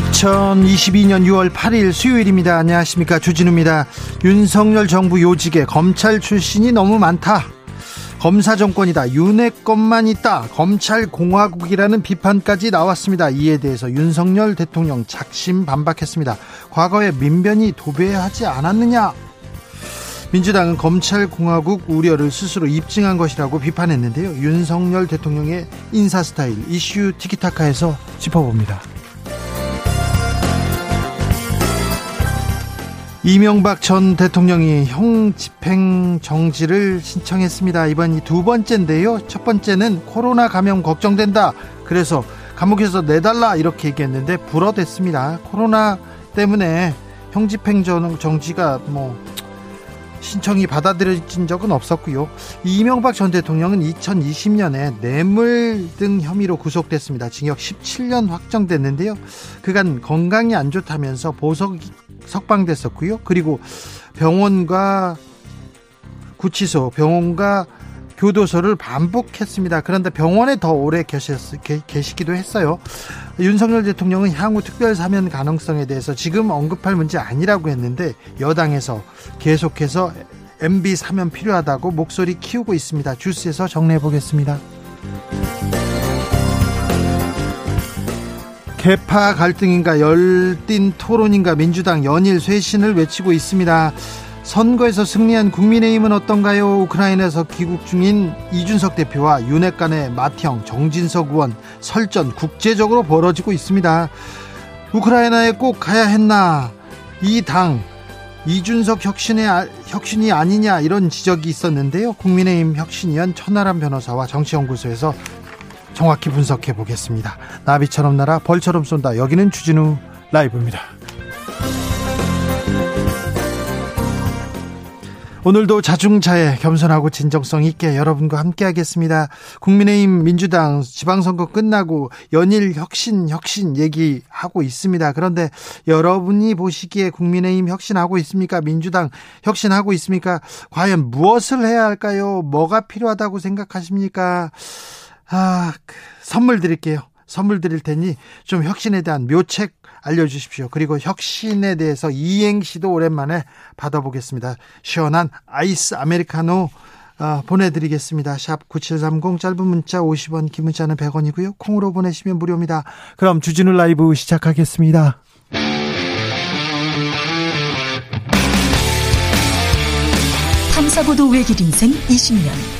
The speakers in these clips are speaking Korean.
2022년 6월 8일 수요일입니다. 안녕하십니까. 주진우입니다. 윤석열 정부 요직에 검찰 출신이 너무 많다. 검사 정권이다. 윤회 것만 있다. 검찰 공화국이라는 비판까지 나왔습니다. 이에 대해서 윤석열 대통령 작심 반박했습니다. 과거에 민변이 도배하지 않았느냐? 민주당은 검찰공화국 우려를 스스로 입증한 것이라고 비판했는데요. 윤석열 대통령의 인사 스타일 이슈 티키타카에서 짚어봅니다. 이명박 전 대통령이 형 집행 정지를 신청했습니다. 이번이 두 번째인데요. 첫 번째는 코로나 감염 걱정된다. 그래서 감옥에서 내달라 이렇게 얘기했는데 불어댔습니다. 코로나 때문에 형 집행 정지가 뭐 신청이 받아들여진 적은 없었고요. 이명박 전 대통령은 2020년에 뇌물 등 혐의로 구속됐습니다. 징역 17년 확정됐는데요. 그간 건강이 안 좋다면서 보석 석방됐었고요. 그리고 병원과 구치소, 병원과 교도소를 반복했습니다. 그런데 병원에 더 오래 계셨, 계시기도 했어요. 윤석열 대통령은 향후 특별 사면 가능성에 대해서 지금 언급할 문제 아니라고 했는데 여당에서 계속해서 MB 사면 필요하다고 목소리 키우고 있습니다. 주스에서 정리해 보겠습니다. 개파 갈등인가 열띤 토론인가 민주당 연일 쇄신을 외치고 있습니다. 선거에서 승리한 국민의힘은 어떤가요? 우크라이나에서 귀국 중인 이준석 대표와 윤핵 관의 맏형 정진석 의원 설전 국제적으로 벌어지고 있습니다. 우크라이나에 꼭 가야 했나? 이 당 이준석 혁신의 아, 혁신이 아니냐 이런 지적이 있었는데요. 국민의힘 혁신위원 천하람 변호사와 정치연구소에서 정확히 분석해 보겠습니다. 나비처럼 날아 벌처럼 쏜다. 여기는 주진우 라이브입니다. 오늘도 자중차에 겸손하고 진정성 있게 여러분과 함께 하겠습니다. 국민의힘 민주당 지방선거 끝나고 연일 혁신 혁신 얘기하고 있습니다. 그런데 여러분이 보시기에 국민의힘 혁신하고 있습니까? 민주당 혁신하고 있습니까? 과연 무엇을 해야 할까요? 뭐가 필요하다고 생각하십니까? 아, 그, 선물 드릴게요. 선물 드릴 테니 좀 혁신에 대한 묘책 알려주십시오. 그리고 혁신에 대해서 이행시도 오랜만에 받아보겠습니다. 시원한 아이스 아메리카노 어, 보내드리겠습니다. 샵 9730 짧은 문자 50원 긴 문자는 100원이고요. 콩으로 보내시면 무료입니다. 그럼 주진우 라이브 시작하겠습니다. 탐사보도 외길 인생 20년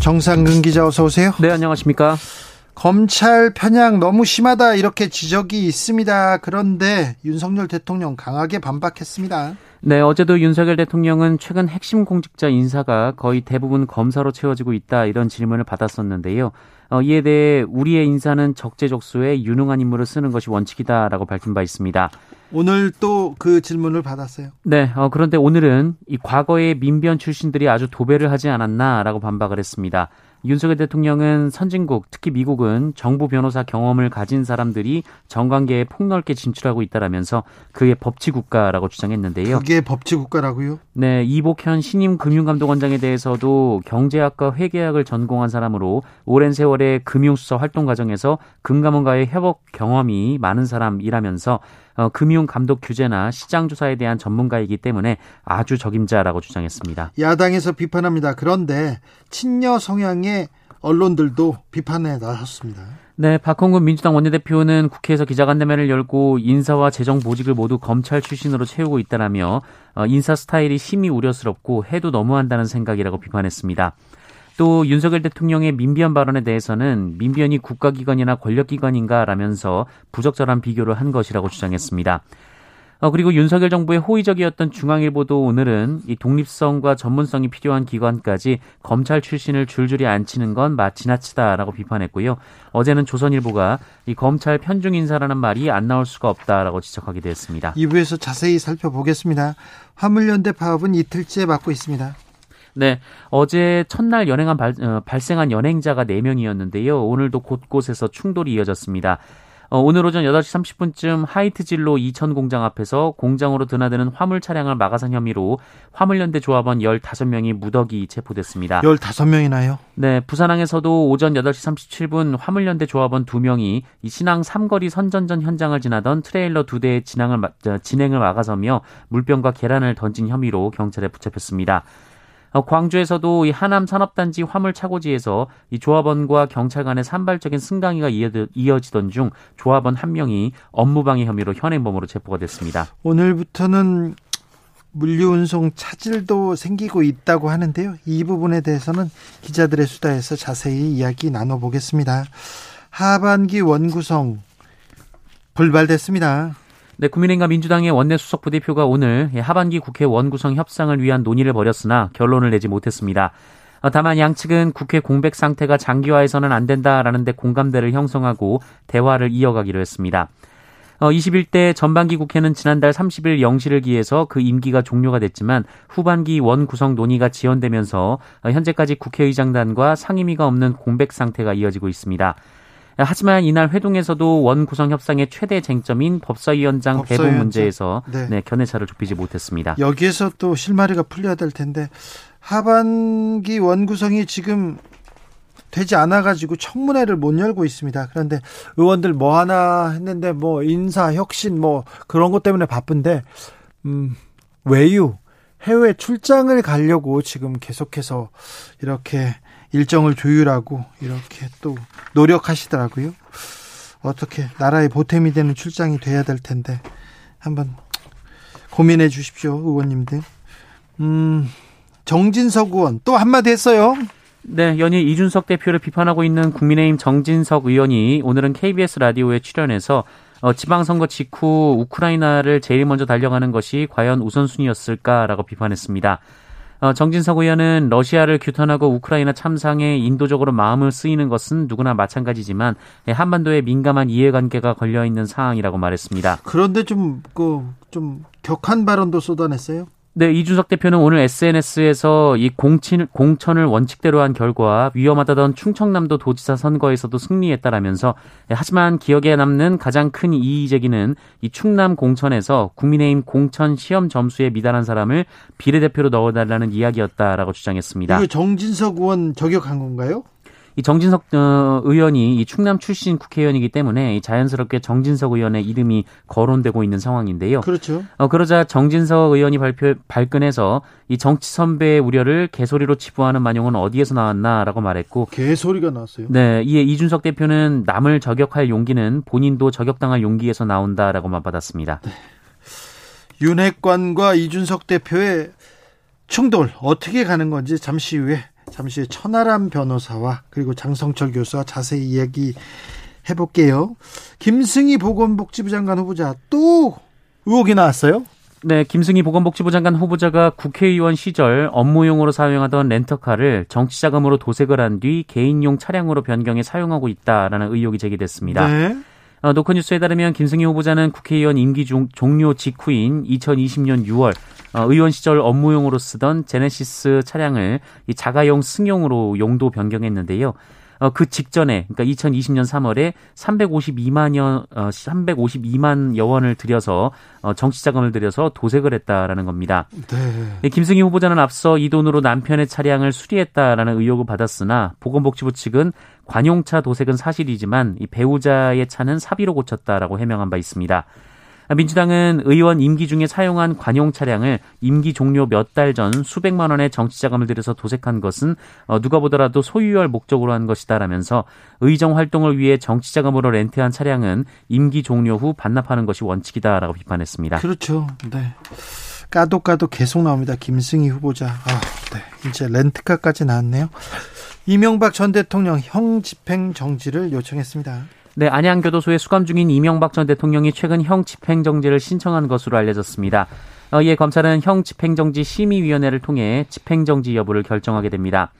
정상근 기자 어서 오세요. 네, 안녕하십니까? 검찰 편향 너무 심하다 이렇게 지적이 있습니다. 그런데 윤석열 대통령 강하게 반박했습니다. 네, 어제도 윤석열 대통령은 최근 핵심 공직자 인사가 거의 대부분 검사로 채워지고 있다 이런 질문을 받았었는데요. 어, 이에 대해 우리의 인사는 적재적소에 유능한 인물을 쓰는 것이 원칙이다라고 밝힌 바 있습니다. 오늘 또 그 질문을 받았어요. 네, 어, 그런데 오늘은 이 과거의 민변 출신들이 아주 도배를 하지 않았나라고 반박을 했습니다. 윤석열 대통령은 선진국, 특히 미국은 정부 변호사 경험을 가진 사람들이 정관계에 폭넓게 진출하고 있다라면서 그게 법치 국가라고 주장했는데요. 그게 법치 국가라고요? 네, 이복현 신임 금융감독원장에 대해서도 경제학과 회계학을 전공한 사람으로 오랜 세월의 금융수사 활동 과정에서 금감원과의 협업 경험이 많은 사람이라면서 어, 금융 감독 규제나 시장 조사에 대한 전문가이기 때문에 아주 적임자라고 주장했습니다. 야당에서 비판합니다. 그런데 친여 성향의 언론들도 비판에 나섰습니다. 네, 박홍근 민주당 원내대표는 국회에서 기자간담회를 열고 인사와 재정 보직을 모두 검찰 출신으로 채우고 있다라며 어, 인사 스타일이 심히 우려스럽고 해도 너무한다는 생각이라고 비판했습니다. 또 윤석열 대통령의 민변 발언에 대해서는 민변이 국가기관이나 권력기관인가라면서 부적절한 비교를 한 것이라고 주장했습니다. 어, 그리고 윤석열 정부의 호의적이었던 중앙일보도 오늘은 이 독립성과 전문성이 필요한 기관까지 검찰 출신을 줄줄이 앉히는 건 지나치다라고 비판했고요. 어제는 조선일보가 이 검찰 편중 인사라는 말이 안 나올 수가 없다라고 지적하기도 했습니다. 2부에서 자세히 살펴보겠습니다. 화물연대 파업은 이틀째 맡고 있습니다. 네, 어제 첫날 연행한 발, 어, 발생한 연행자가 4명이었는데요. 오늘도 곳곳에서 충돌이 이어졌습니다. 어, 오늘 오전 8시 30분쯤 하이트진로 이천 공장 앞에서 공장으로 드나드는 화물 차량을 막아선 혐의로 화물연대 조합원 15명이 무더기 체포됐습니다. 15명이나요? 네, 부산항에서도 오전 8시 37분 화물연대 조합원 2명이 이 신항 삼거리 선전전 현장을 지나던 트레일러 두 대의 진행을, 진행을 막아서며 물병과 계란을 던진 혐의로 경찰에 붙잡혔습니다. 어, 광주에서도 이 하남 산업단지 화물 차고지에서 이 조합원과 경찰 간의 산발적인 승강이가 이어지던 중 조합원 한 명이 업무방해 혐의로 현행범으로 체포가 됐습니다. 오늘부터는 물류운송 차질도 생기고 있다고 하는데요. 이 부분에 대해서는 기자들의 수다에서 자세히 이야기 나눠보겠습니다. 하반기 원구성 불발됐습니다. 네, 국민의힘과 민주당의 원내수석 부대표가 오늘 하반기 국회 원구성 협상을 위한 논의를 벌였으나 결론을 내지 못했습니다. 어, 다만 양측은 국회 공백 상태가 장기화해서는 안 된다라는 데 공감대를 형성하고 대화를 이어가기로 했습니다. 21대 어, 전반기 국회는 지난달 30일 영시를 기해서 그 임기가 종료가 됐지만 후반기 원 구성 논의가 지연되면서 어, 현재까지 국회의장단과 상임위가 없는 공백 상태가 이어지고 있습니다. 하지만 이날 회동에서도 원 구성 협상의 최대 쟁점인 법사위원장 법사위원장. 배분 문제에서 네. 네, 견해차를 좁히지 못했습니다. 여기에서 또 실마리가 풀려야 될 텐데 하반기 원 구성이 지금 되지 않아 가지고 청문회를 못 열고 있습니다. 그런데 의원들 뭐 하나 했는데 뭐 인사 혁신 뭐 그런 것 때문에 바쁜데 음 외유 해외 출장을 가려고 지금 계속해서 이렇게 일정을 조율하고 이렇게 또 노력하시더라고요. 어떻게 나라의 보탬이 되는 출장이 돼야 될 텐데 한번 고민해 주십시오, 의원님들. 음, 정진석 의원 또 한마디 했어요. 네, 연일 이준석 대표를 비판하고 있는 국민의힘 정진석 의원이 오늘은 KBS 라디오에 출연해서 어, 지방선거 직후 우크라이나를 제일 먼저 달려가는 것이 과연 우선순위였을까라고 비판했습니다. 어, 정진석 의원은 러시아를 규탄하고 우크라이나 참상에 인도적으로 마음을 쓰이는 것은 누구나 마찬가지지만 예, 한반도에 민감한 이해관계가 걸려 있는 상황이라고 말했습니다. 그런데 좀그좀 격한 발언도 쏟아냈어요. 네, 이준석 대표는 오늘 SNS에서 이 공천, 공천을 원칙대로 한 결과 위험하다던 충청남도 도지사 선거에서도 승리했다라면서 네, 하지만 기억에 남는 가장 큰 이의 제기는 이 충남 공천에서 국민의힘 공천 시험 점수에 미달한 사람을 비례대표로 넣어달라는 이야기였다라고 주장했습니다. 이거 정진석 의원 저격한 건가요? 이 정진석 어, 의원이 이 충남 출신 국회의원이기 때문에 자연스럽게 정진석 의원의 이름이 거론되고 있는 상황인데요. 그렇죠. 어, 그러자 정진석 의원이 발표 발끈해서 이 정치 선배의 우려를 개소리로 치부하는 만용은 어디에서 나왔나라고 말했고 개소리가 나왔어요. 네, 이에 이준석 대표는 남을 저격할 용기는 본인도 저격당할 용기에서 나온다라고만 받았습니다. 네. 윤핵관과 이준석 대표의 충돌 어떻게 가는 건지 잠시 후에 잠시 천하람 변호사와 그리고 장성철 교수와 자세히 이야기 해볼게요. 김승희 보건복지부 장관 후보자 또 의혹이 나왔어요? 네, 김승희 보건복지부 장관 후보자가 국회의원 시절 업무용으로 사용하던 렌터카를 정치자금으로 도색을 한 뒤 개인용 차량으로 변경해 사용하고 있다라는 의혹이 제기됐습니다. 네. 어, 노컷뉴스에 따르면 김승희 후보자는 국회의원 임기 종, 종료 직후인 2020년 6월 어, 의원 시절 업무용으로 쓰던 제네시스 차량을 이 자가용 승용으로 용도 변경했는데요. 어, 그 직전에 그러니까 2020년 3월에 352만여 어, 352만 여원을 들여서 어, 정치 자금을 들여서 도색을 했다라는 겁니다. 네. 김승희 후보자는 앞서 이 돈으로 남편의 차량을 수리했다라는 의혹을 받았으나 보건복지부 측은 관용차 도색은 사실이지만 이 배우자의 차는 사비로 고쳤다라고 해명한 바 있습니다. 민주당은 의원 임기 중에 사용한 관용 차량을 임기 종료 몇 달 전 수백만 원의 정치 자금을 들여서 도색한 것은 어, 누가 보더라도 소유할 목적으로 한 것이다라면서 의정 활동을 위해 정치 자금으로 렌트한 차량은 임기 종료 후 반납하는 것이 원칙이다라고 비판했습니다. 그렇죠. 네. 까도 까도 계속 나옵니다. 김승희 후보자. 아, 네. 이제 렌트카까지 나왔네요. 이명박 전 대통령 형 집행 정지를 요청했습니다. 네, 안양교도소에 수감 중인 이명박 전 대통령이 최근 형 집행정지를 신청한 것으로 알려졌습니다. 어, 이에 검찰은 형 집행정지 심의위원회를 통해 집행정지 여부를 결정하게 됩니다.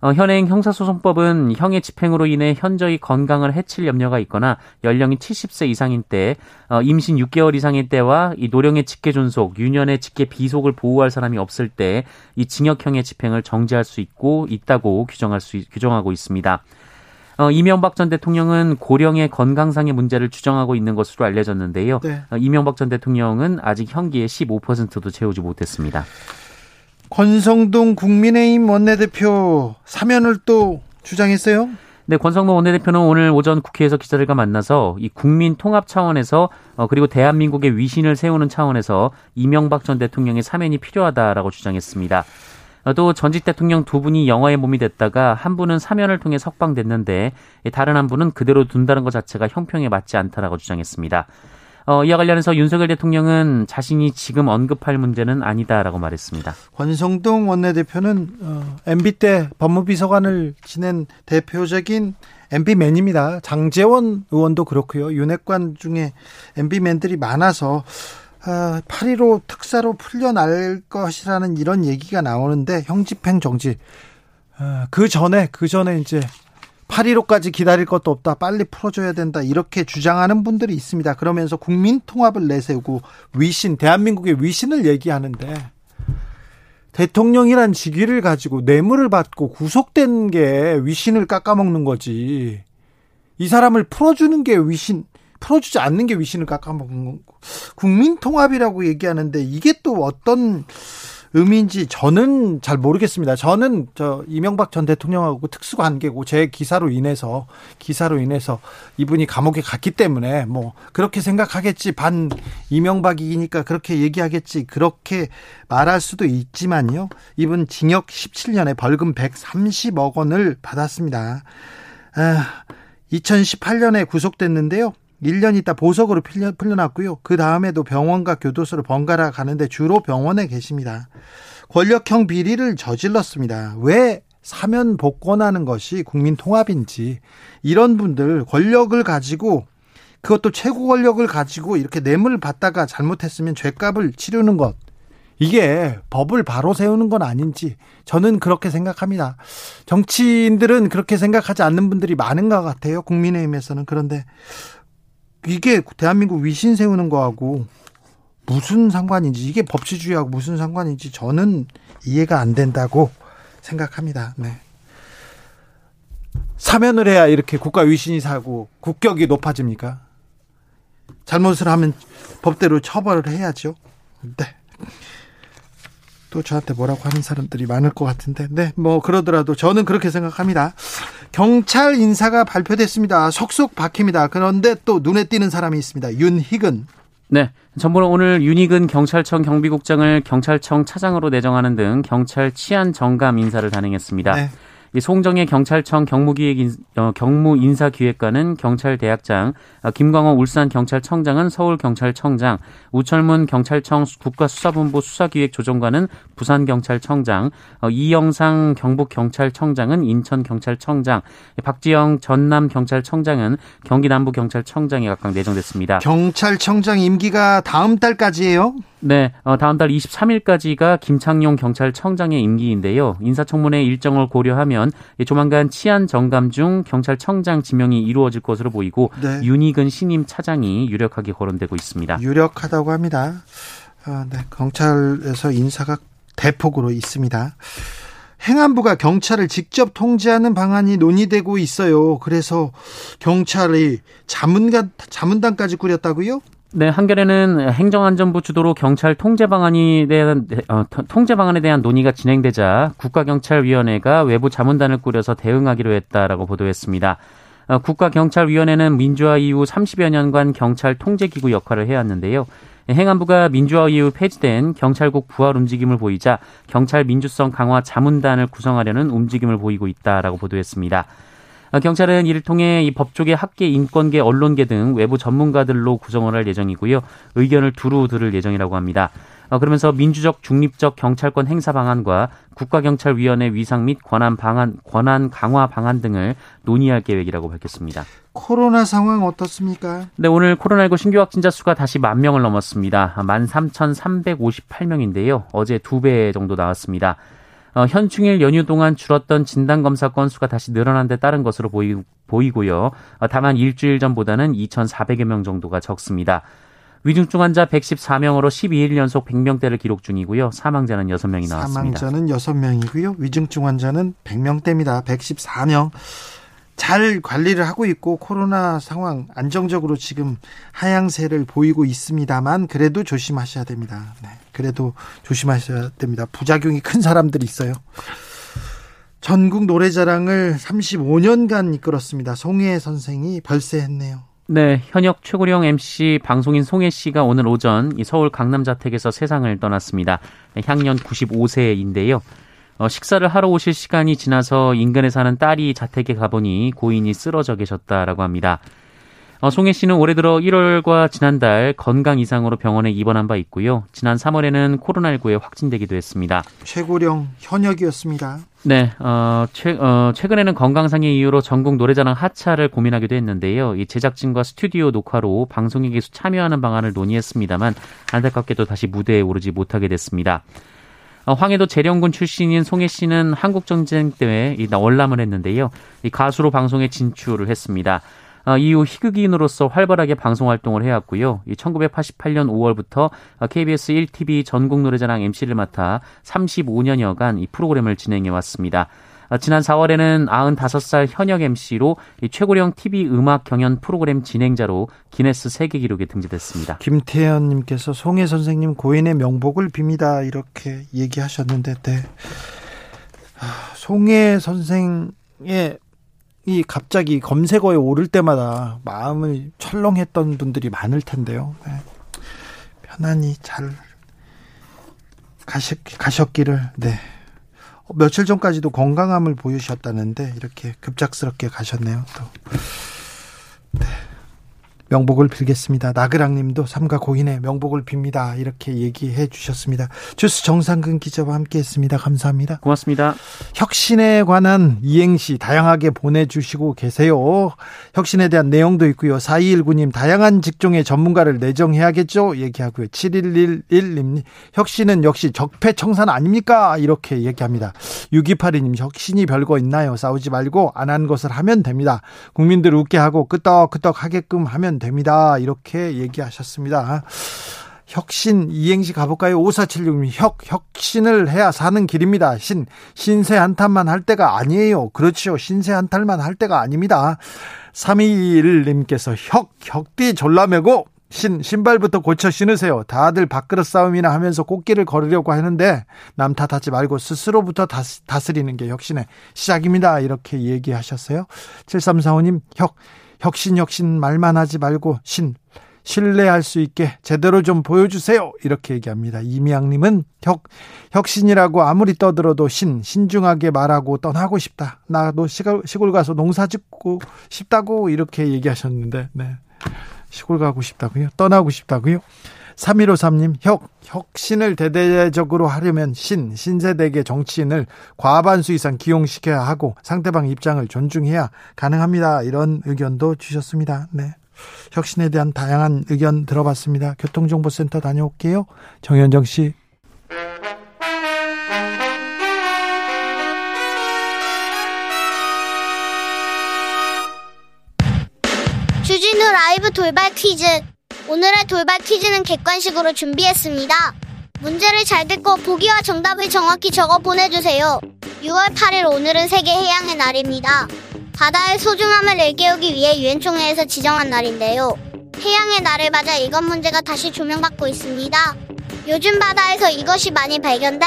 어, 현행 형사소송법은 형의 집행으로 인해 현저히 건강을 해칠 염려가 있거나 연령이 70세 이상인 때, 어, 임신 6개월 이상인 때와 이 노령의 직계 존속, 유년의 직계 비속을 보호할 사람이 없을 때 이 징역형의 집행을 정지할 수 있고 있다고 규정할 수 규정하고 있습니다. 어, 이명박 전 대통령은 고령의 건강상의 문제를 주장하고 있는 것으로 알려졌는데요. 네. 어, 이명박 전 대통령은 아직 형기의 15%도 채우지 못했습니다. 권성동 국민의힘 원내대표 사면을 또 주장했어요? 네, 권성동 원내대표는 오늘 오전 국회에서 기자들과 만나서 이 국민 통합 차원에서 어, 그리고 대한민국의 위신을 세우는 차원에서 이명박 전 대통령의 사면이 필요하다라고 주장했습니다. 어, 또 전직 대통령 두 분이 영화의 몸이 됐다가 한 분은 사면을 통해 석방됐는데 다른 한 분은 그대로 둔다는 것 자체가 형평에 맞지 않다라고 주장했습니다. 어, 이와 관련해서 윤석열 대통령은 자신이 지금 언급할 문제는 아니다라고 말했습니다. 권성동 원내대표는 어, MB 때 법무비서관을 지낸 대표적인 MB맨입니다. 장재원 의원도 그렇고요. 윤핵관 중에 MB맨들이 많아서 아, 8.15 특사로 풀려날 것이라는 이런 얘기가 나오는데 형집행 정지 아, 그 전에 그 전에 이제 8.15까지 기다릴 것도 없다. 빨리 풀어줘야 된다. 이렇게 주장하는 분들이 있습니다. 그러면서 국민 통합을 내세우고 위신, 대한민국의 위신을 얘기하는데 대통령이란 직위를 가지고 뇌물을 받고 구속된 게 위신을 깎아먹는 거지. 이 사람을 풀어주는 게 위신, 풀어주지 않는 게 위신을 깎아먹는 거. 국민 통합이라고 얘기하는데 이게 또 어떤 의미인지 저는 잘 모르겠습니다. 저는 저 이명박 전 대통령하고 특수 관계고 제 기사로 인해서 기사로 인해서 이분이 감옥에 갔기 때문에 뭐 그렇게 생각하겠지 반 이명박이니까 그렇게 얘기하겠지 그렇게 말할 수도 있지만요. 이분 징역 17년에 벌금 130억 원을 받았습니다. 아, 2018년에 구속됐는데요. 1년 있다 보석으로 풀려, 풀려났고요. 그 다음에도 병원과 교도소를 번갈아 가는데 주로 병원에 계십니다. 권력형 비리를 저질렀습니다. 왜 사면 복권하는 것이 국민 통합인지 이런 분들 권력을 가지고 그것도 최고 권력을 가지고 이렇게 뇌물 받다가 잘못했으면 죄값을 치르는 것 이게 법을 바로 세우는 건 아닌지 저는 그렇게 생각합니다. 정치인들은 그렇게 생각하지 않는 분들이 많은 것 같아요. 국민의힘에서는 그런데 이게 대한민국 위신 세우는 거하고 무슨 상관인지 이게 법치주의하고 무슨 상관인지 저는 이해가 안 된다고 생각합니다. 네. 사면을 해야 이렇게 국가 위신이 사고 국격이 높아집니까? 잘못을 하면 법대로 처벌을 해야죠. 네. 또 저한테 뭐라고 하는 사람들이 많을 것 같은데, 네, 뭐 그러더라도 저는 그렇게 생각합니다. 경찰 인사가 발표됐습니다. 속속 박힙니다. 그런데 또 눈에 띄는 사람이 있습니다. 윤희근. 네. 정부는 오늘 윤희근 경찰청 경비국장을 경찰청 차장으로 내정하는 등 경찰 치안 정감 인사를 단행했습니다. 네. 이 송정의 경찰청 경무기획 인, 어, 경무인사기획관은 경찰대학장, 어, 김광호 울산 경찰청장은 서울 경찰청장, 우철문 경찰청 국가수사본부 수사기획조정관은 부산 경찰청장, 어, 이영상 경북 경찰청장은 인천 경찰청장, 박지영 전남 경찰청장은 경기 남부 경찰청장에 각각 내정됐습니다. 경찰청장 임기가 다음 달까지예요? 네, 어, 다음 달 23일까지가 김창용 경찰청장의 임기인데요. 인사청문회 일정을 고려하면 조만간 치안 정감 중 경찰청장 지명이 이루어질 것으로 보이고 네. 윤희근 신임 차장이 유력하게 거론되고 있습니다. 유력하다고 합니다. 아, 네, 경찰에서 인사가 대폭으로 있습니다. 행안부가 경찰을 직접 통제하는 방안이 논의되고 있어요. 그래서 경찰이 자문관 자문단까지 꾸렸다고요? 네, 한겨레는 행정안전부 주도로 경찰 통제 방안이 대한 어, 통제 방안에 대한 논의가 진행되자 국가경찰위원회가 외부 자문단을 꾸려서 대응하기로 했다라고 보도했습니다. 어, 국가경찰위원회는 민주화 이후 30여 년간 경찰 통제기구 역할을 해왔는데요. 행안부가 민주화 이후 폐지된 경찰국 부활 움직임을 보이자 경찰 민주성 강화 자문단을 구성하려는 움직임을 보이고 있다라고 보도했습니다. 어, 경찰은 이를 통해 이 법조계, 학계, 인권계, 언론계 등 외부 전문가들로 구성을 할 예정이고요. 의견을 두루 들을 예정이라고 합니다. 어, 그러면서 민주적 중립적 경찰권 행사 방안과 국가경찰위원회 위상 및 권한 방안 권한 강화 방안 등을 논의할 계획이라고 밝혔습니다. 코로나 상황 어떻습니까? 네, 오늘 코로나19 신규 확진자 수가 다시 만 명을 넘었습니다. 13,358명인데요. 어제 두 배 정도 나왔습니다. 어, 현충일 연휴 동안 줄었던 진단검사 건수가 다시 늘어난 데 따른 것으로 보이, 보이고요. 어, 다만 일주일 전보다는 2,400여 명 정도가 적습니다. 위중증 환자 114명으로 12일 연속 100명대를 기록 중이고요. 사망자는 6명이 나왔습니다. 사망자는 6명이고요. 위중증 환자는 100명대입니다. 114명. 잘 관리를 하고 있고 코로나 상황 안정적으로 지금 하향세를 보이고 있습니다만 그래도 조심하셔야 됩니다. 네, 그래도 조심하셔야 됩니다. 부작용이 큰 사람들이 있어요. 전국 노래자랑을 35년간 이끌었습니다. 송혜 선생이 별세했네요. 네, 현역 최고령 MC 방송인 송혜 씨가 오늘 오전 서울 강남 자택에서 세상을 떠났습니다. 향년 95세인데요. 어, 식사를 하러 오실 시간이 지나서 인근에 사는 딸이 자택에 가보니 고인이 쓰러져 계셨다라고 합니다. 어, 송혜 씨는 올해 들어 1월과 지난달 건강 이상으로 병원에 입원한 바 있고요. 지난 3월에는 코로나19에 확진되기도 했습니다. 최고령 현역이었습니다. 네, 어, 최, 어, 최근에는 건강상의 이유로 전국 노래자랑 하차를 고민하기도 했는데요. 이 제작진과 스튜디오 녹화로 방송에 계속 참여하는 방안을 논의했습니다만 안타깝게도 다시 무대에 오르지 못하게 됐습니다. 어, 황해도 재령군 출신인 송혜 씨는 한국전쟁 때 월남을 했는데요. 이 가수로 방송에 진출을 했습니다. 어, 이후 희극인으로서 활발하게 방송 활동을 해왔고요. 1988년 5월부터 KBS 1TV 전국 노래자랑 MC를 맡아 35년여간 이 프로그램을 진행해 왔습니다. 어, 지난 4월에는 95살 현역 MC로 최고령 TV 음악 경연 프로그램 진행자로 기네스 세계 기록에 등재됐습니다. 김태현 님께서 송혜 선생님 고인의 명복을 빕니다 이렇게 얘기하셨는데, 네. 아, 송혜 선생의 이 갑자기 검색어에 오를 때마다 마음을 철렁했던 분들이 많을 텐데요. 네. 편안히 잘 가셨, 가셨기를 네. 며칠 전까지도 건강함을 보이셨다는데 이렇게 급작스럽게 가셨네요. 또. 네. 명복을 빌겠습니다. 나그랑님도 삼가 고인의 명복을 빕니다. 이렇게 얘기해 주셨습니다. 주스 정상근 기자와 함께했습니다. 감사합니다. 고맙습니다. 혁신에 관한 이행시 다양하게 보내주시고 계세요. 혁신에 대한 내용도 있고요. 4219님 다양한 직종의 전문가를 내정해야겠죠. 얘기하고요. 7111님 혁신은 역시 적폐청산 아닙니까? 이렇게 얘기합니다. 6282님 혁신이 별거 있나요? 싸우지 말고 안 한 것을 하면 됩니다. 국민들 웃게 하고 끄떡끄떡 하게끔 하면 됩니다. 이렇게 얘기하셨습니다. 혁신 이행시 가볼까요? 5476님 혁 혁신을 해야 사는 길입니다. 신 신세 한탄만 할 때가 아니에요. 그렇죠. 신세 한탄만 할 때가 아닙니다. 321님께서 혁 혁띠 졸라매고 신 신발부터 고쳐 신으세요. 다들 밥그릇 싸움이나 하면서 꽃길을 걸으려고 하는데 남 탓하지 말고 스스로부터 다스리는 게 혁신의 시작입니다. 이렇게 얘기하셨어요. 7345님 혁 혁신 혁신 말만 하지 말고 신 신뢰할 수 있게 제대로 좀 보여주세요. 이렇게 얘기합니다. 이미양님은 혁, 혁신이라고 아무리 떠들어도 신, 신중하게 말하고 떠나고 싶다. 나도 시골, 시골 가서 농사 짓고 싶다고 이렇게 얘기하셨는데, 네. 시골 가고 싶다고요? 떠나고 싶다고요? 3153님, 혁, 혁신을 대대적으로 하려면 신, 신세대계 정치인을 과반수 이상 기용시켜야 하고 상대방 입장을 존중해야 가능합니다. 이런 의견도 주셨습니다. 네. 혁신에 대한 다양한 의견 들어봤습니다. 교통정보센터 다녀올게요. 정현정 씨. 주진우 라이브 돌발 퀴즈. 오늘의 돌발 퀴즈는 객관식으로 준비했습니다. 문제를 잘 듣고 보기와 정답을 정확히 적어 보내주세요. 6월 8일 오늘은 세계 해양의 날입니다. 바다의 소중함을 일깨우기 위해 유엔 총회에서 지정한 날인데요. 해양의 날을 맞아 이것 문제가 다시 조명받고 있습니다. 요즘 바다에서 이것이 많이 발견돼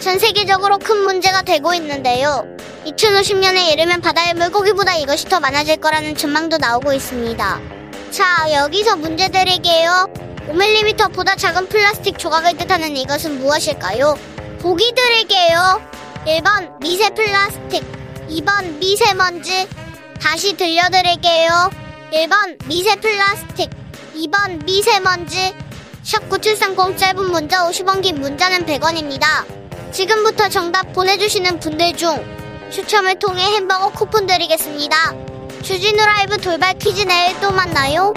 전 세계적으로 큰 문제가 되고 있는데요. 2050년에 이르면 바다의 물고기보다 이것이 더 많아질 거라는 전망도 나오고 있습니다. 자, 여기서 문제 드릴게요. 5mm보다 작은 플라스틱 조각을 뜻하는 이것은 무엇일까요? 보기 드릴게요. 1번 미세 플라스틱, 2번 미세먼지. 다시 들려드릴게요. 1번 미세 플라스틱, 2번 미세먼지. 샵 9730 짧은 문자 50원 긴 문자는 100원입니다. 지금부터 정답 보내주시는 분들 중 추첨을 통해 햄버거 쿠폰 드리겠습니다. 주진우 라이브 돌발 퀴즈 내일 또 만나요.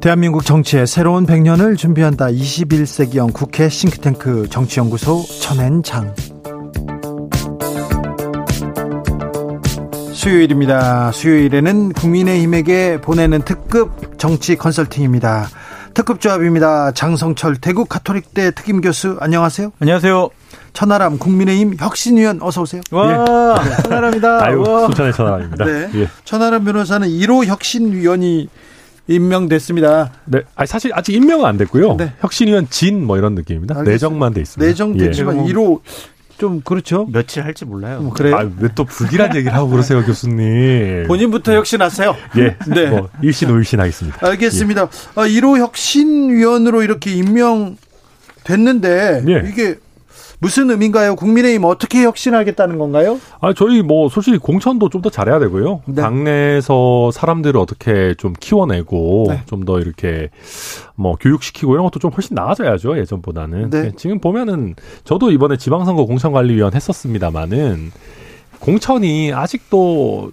대한민국 정치의 새로운 100년을 준비한다. 21세기형 국회 싱크탱크 정치연구소 천엔장. 수요일입니다. 수요일에는 국민의힘에게 보내는 특급 정치 컨설팅입니다. 특급 조합입니다. 장성철 대구 카톨릭대 특임 교수 안녕하세요. 안녕하세요. 천하람 국민의힘 혁신위원 어서 오세요. 와, 예. 천하람입니다. 아유, 순천의 천하람입니다. 네. 예. 천하람 변호사는 1호 혁신위원이 임명됐습니다. 네. 아니, 사실 아직 임명은 안 됐고요. 네. 혁신위원 진 뭐 이런 느낌입니다. 알겠습니다. 내정만 돼 있습니다. 내정됐지만 예. 1호 좀 그렇죠. 며칠 할지 몰라요. 뭐 그래요. 아, 왜 또 불길한 얘기를 하고 그러세요, 교수님? 본인부터 혁신하세요. 예. 네. 뭐 일신 오일신 하겠습니다. 알겠습니다. 아, 1호 혁신위원으로 이렇게 임명됐는데 예. 이게 무슨 의미인가요? 국민의힘 어떻게 혁신하겠다는 건가요? 아, 저희 뭐 솔직히 공천도 좀 더 잘해야 되고요. 네. 당내에서 사람들을 어떻게 좀 키워내고 네. 좀더 이렇게 뭐 교육시키고 이런 것도 좀 훨씬 나아져야죠 예전보다는. 네. 지금 보면은 저도 이번에 지방선거 공천관리위원 했었습니다마는 공천이 아직도 하,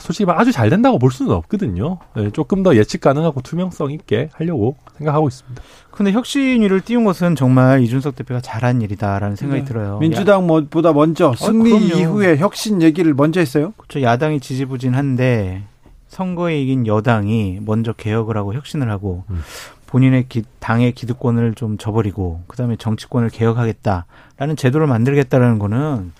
솔직히 말 아주 잘 된다고 볼 수는 없거든요. 예, 조금 더 예측 가능하고 투명성 있게 하려고 생각하고 있습니다. 근데 혁신위를 띄운 것은 정말 이준석 대표가 잘한 일이다라는 생각이 네. 들어요. 민주당보다 먼저 승리 그럼요. 이후에 혁신 얘기를 먼저 했어요. 저 야당이 지지부진한데 선거에 이긴 여당이 먼저 개혁을 하고 혁신을 하고 음. 본인의 기- 당의 기득권을 좀 저버리고 그다음에 정치권을 개혁하겠다라는 제도를 만들겠다라는 거는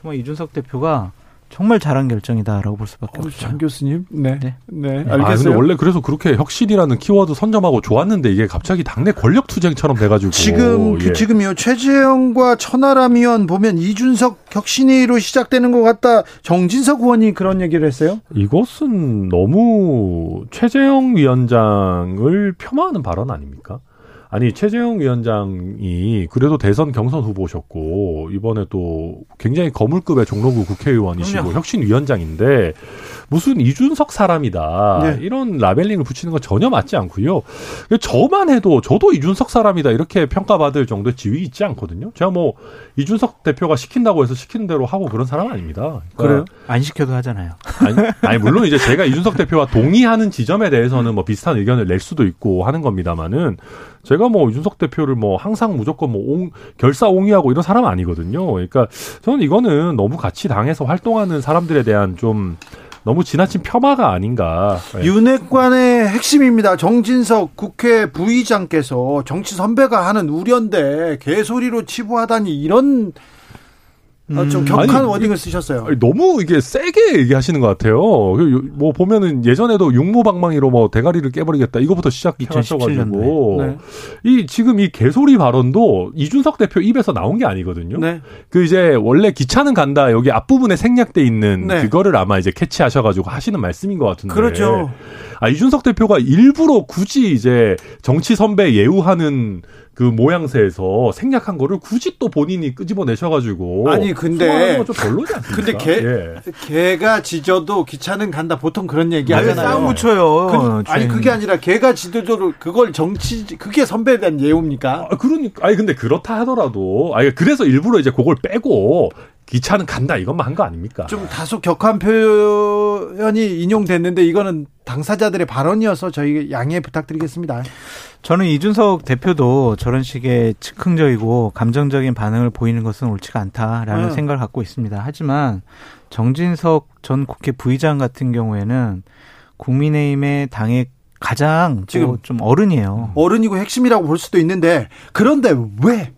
정말 이준석 대표가 정말 잘한 결정이다라고 볼 수밖에 어, 없어요. 장 교수님, 네, 네. 네, 아, 근데 알겠어요. 원래 그래서 그렇게 혁신이라는 키워드 선점하고 좋았는데 이게 갑자기 당내 권력 투쟁처럼 돼가지고 지금 예. 지금요 최재형과 천하람 의원 보면 이준석 혁신위로 시작되는 것 같다. 정진석 의원이 그런 얘기를 했어요. 이것은 너무 최재형 위원장을 폄하하는 발언 아닙니까? 아니 최재형 위원장이 그래도 대선 경선 후보셨고 이번에 또 굉장히 거물급의 종로구 국회의원이시고 그럼요. 혁신위원장인데 무슨 이준석 사람이다 네. 이런 라벨링을 붙이는 건 전혀 맞지 않고요. 저만 해도 저도 이준석 사람이다 이렇게 평가받을 정도의 지위 있지 않거든요. 제가 뭐 이준석 대표가 시킨다고 해서 시키는 대로 하고 그런 사람 아닙니다. 그러니까 안 시켜도 하잖아요. 아니, 아니, 물론 이제 제가 이준석 대표와 동의하는 지점에 대해서는 뭐 비슷한 의견을 낼 수도 있고 하는 겁니다만은 제가 뭐 이준석 대표를 뭐 항상 무조건 뭐 옹, 결사옹위하고 이런 사람 아니거든요. 그러니까 저는 이거는 너무 같이 당에서 활동하는 사람들에 대한 좀 너무 지나친 폄하가 아닌가. 예. 윤핵관의 핵심입니다. 정진석 국회 부의장께서 정치 선배가 하는 우려인데 개소리로 치부하다니 이런 어, 좀 음, 격한 아니, 워딩을 쓰셨어요. 아니, 너무 이게 세게 얘기하시는 것 같아요. 그 요- 뭐 보면은 예전에도 육모방망이로 뭐 대가리를 깨버리겠다 이거부터 시작하셔가지고 2017년도에. 네. 이 지금 이 개소리 발언도 이준석 대표 입에서 나온 게 아니거든요. 네. 그 이제 원래 기차는 간다 여기 앞부분에 생략돼 있는 네. 그거를 아마 이제 캐치하셔가지고 하시는 말씀인 것 같은데. 그렇죠. 아 이준석 대표가 일부러 굳이 이제 정치 선배 예우하는 그 모양새에서 생략한 거를 굳이 또 본인이 끄집어내셔가지고 아니, 근데- 건좀 별로지 않습니까? 근데 개- 예. 개가 짖어도 기차는 간다. 보통 그런 얘기 왜 하잖아요. 싸움 붙여요. 그, 아니 그게 아니라 개가 짖어도 그걸 정치 그게 선배에 대한 예우입니까? 아, 그러니까 아니 근데 그렇다 하더라도 아니 그래서 일부러 이제 그걸 빼고 기차는 간다 이것만 한 거 아닙니까? 좀 다소 격한 표현이 인용됐는데 이거는 당사자들의 발언이어서 저희 양해 부탁드리겠습니다. 저는 이준석 대표도 저런 식의 즉흥적이고 감정적인 반응을 보이는 것은 옳지가 않다라는 음. 생각을 갖고 있습니다. 하지만 정진석 전 국회 부의장 같은 경우에는 국민의힘의 당의 가장 지금 뭐 좀 어른이에요. 어른이고 핵심이라고 볼 수도 있는데 그런데 왜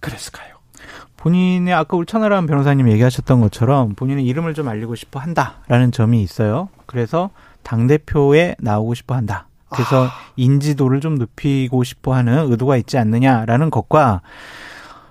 그랬을까요? 본인의 아까 우리 천하람 변호사님 얘기하셨던 것처럼 본인의 이름을 좀 알리고 싶어 한다라는 점이 있어요. 그래서 당 대표에 나오고 싶어 한다. 그래서 아. 인지도를 좀 높이고 싶어 하는 의도가 있지 않느냐라는 것과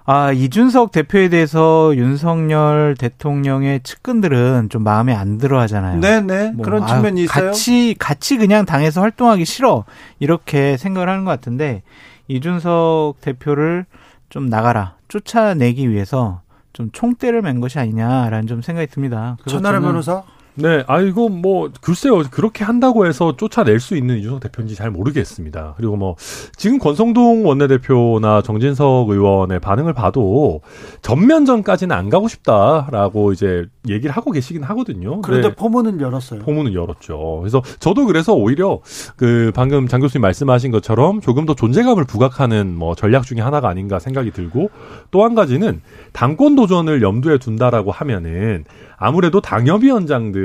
아, 이준석 대표에 대해서 윤석열 대통령의 측근들은 좀 마음에 안 들어 하잖아요. 네 네. 뭐, 그런 측면이 아, 있어요. 같이, 같이 그냥 당에서 활동하기 싫어. 이렇게 생각을 하는 것 같은데, 이준석 대표를 좀 나가라. 쫓아내기 위해서 좀 총대를 맨 것이 아니냐라는 좀 생각이 듭니다. 천하람 변호사? 네, 아이고 뭐 글쎄요 그렇게 한다고 해서 쫓아낼 수 있는 이준석 대표인지 잘 모르겠습니다. 그리고 뭐 지금 권성동 원내대표나 정진석 의원의 반응을 봐도 전면전까지는 안 가고 싶다라고 이제 얘기를 하고 계시긴 하거든요. 그런데 네. 포문은 열었어요. 포문은 열었죠. 그래서 저도 그래서 오히려 그 방금 장 교수님 말씀하신 것처럼 조금 더 존재감을 부각하는 뭐 전략 중에 하나가 아닌가 생각이 들고 또 한 가지는 당권 도전을 염두에 둔다라고 하면은 아무래도 당협위원장들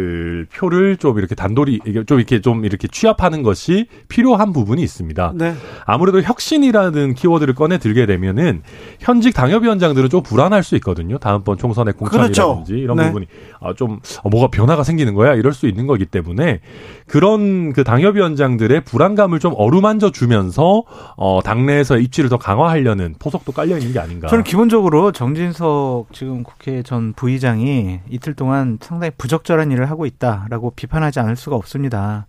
표를 좀 이렇게 단돌이 좀 이렇게 좀 이렇게 취합하는 것이 필요한 부분이 있습니다. 네. 아무래도 혁신이라는 키워드를 꺼내 들게 되면은 현직 당협위원장들은 좀 불안할 수 있거든요. 다음번 총선의 공천이라든지 그렇죠. 이런 네. 부분이 아, 좀 어, 뭐가 변화가 생기는 거야 이럴 수 있는 거기 때문에 그런 그 당협위원장들의 불안감을 좀 어루만져 주면서 어, 당내에서 입지를 더 강화하려는 포석도 깔려 있는 게 아닌가. 저는 기본적으로 정진석 지금 국회 전 부의장이 이틀 동안 상당히 부적절한 일을 하고 있다라고 비판하지 않을 수가 없습니다.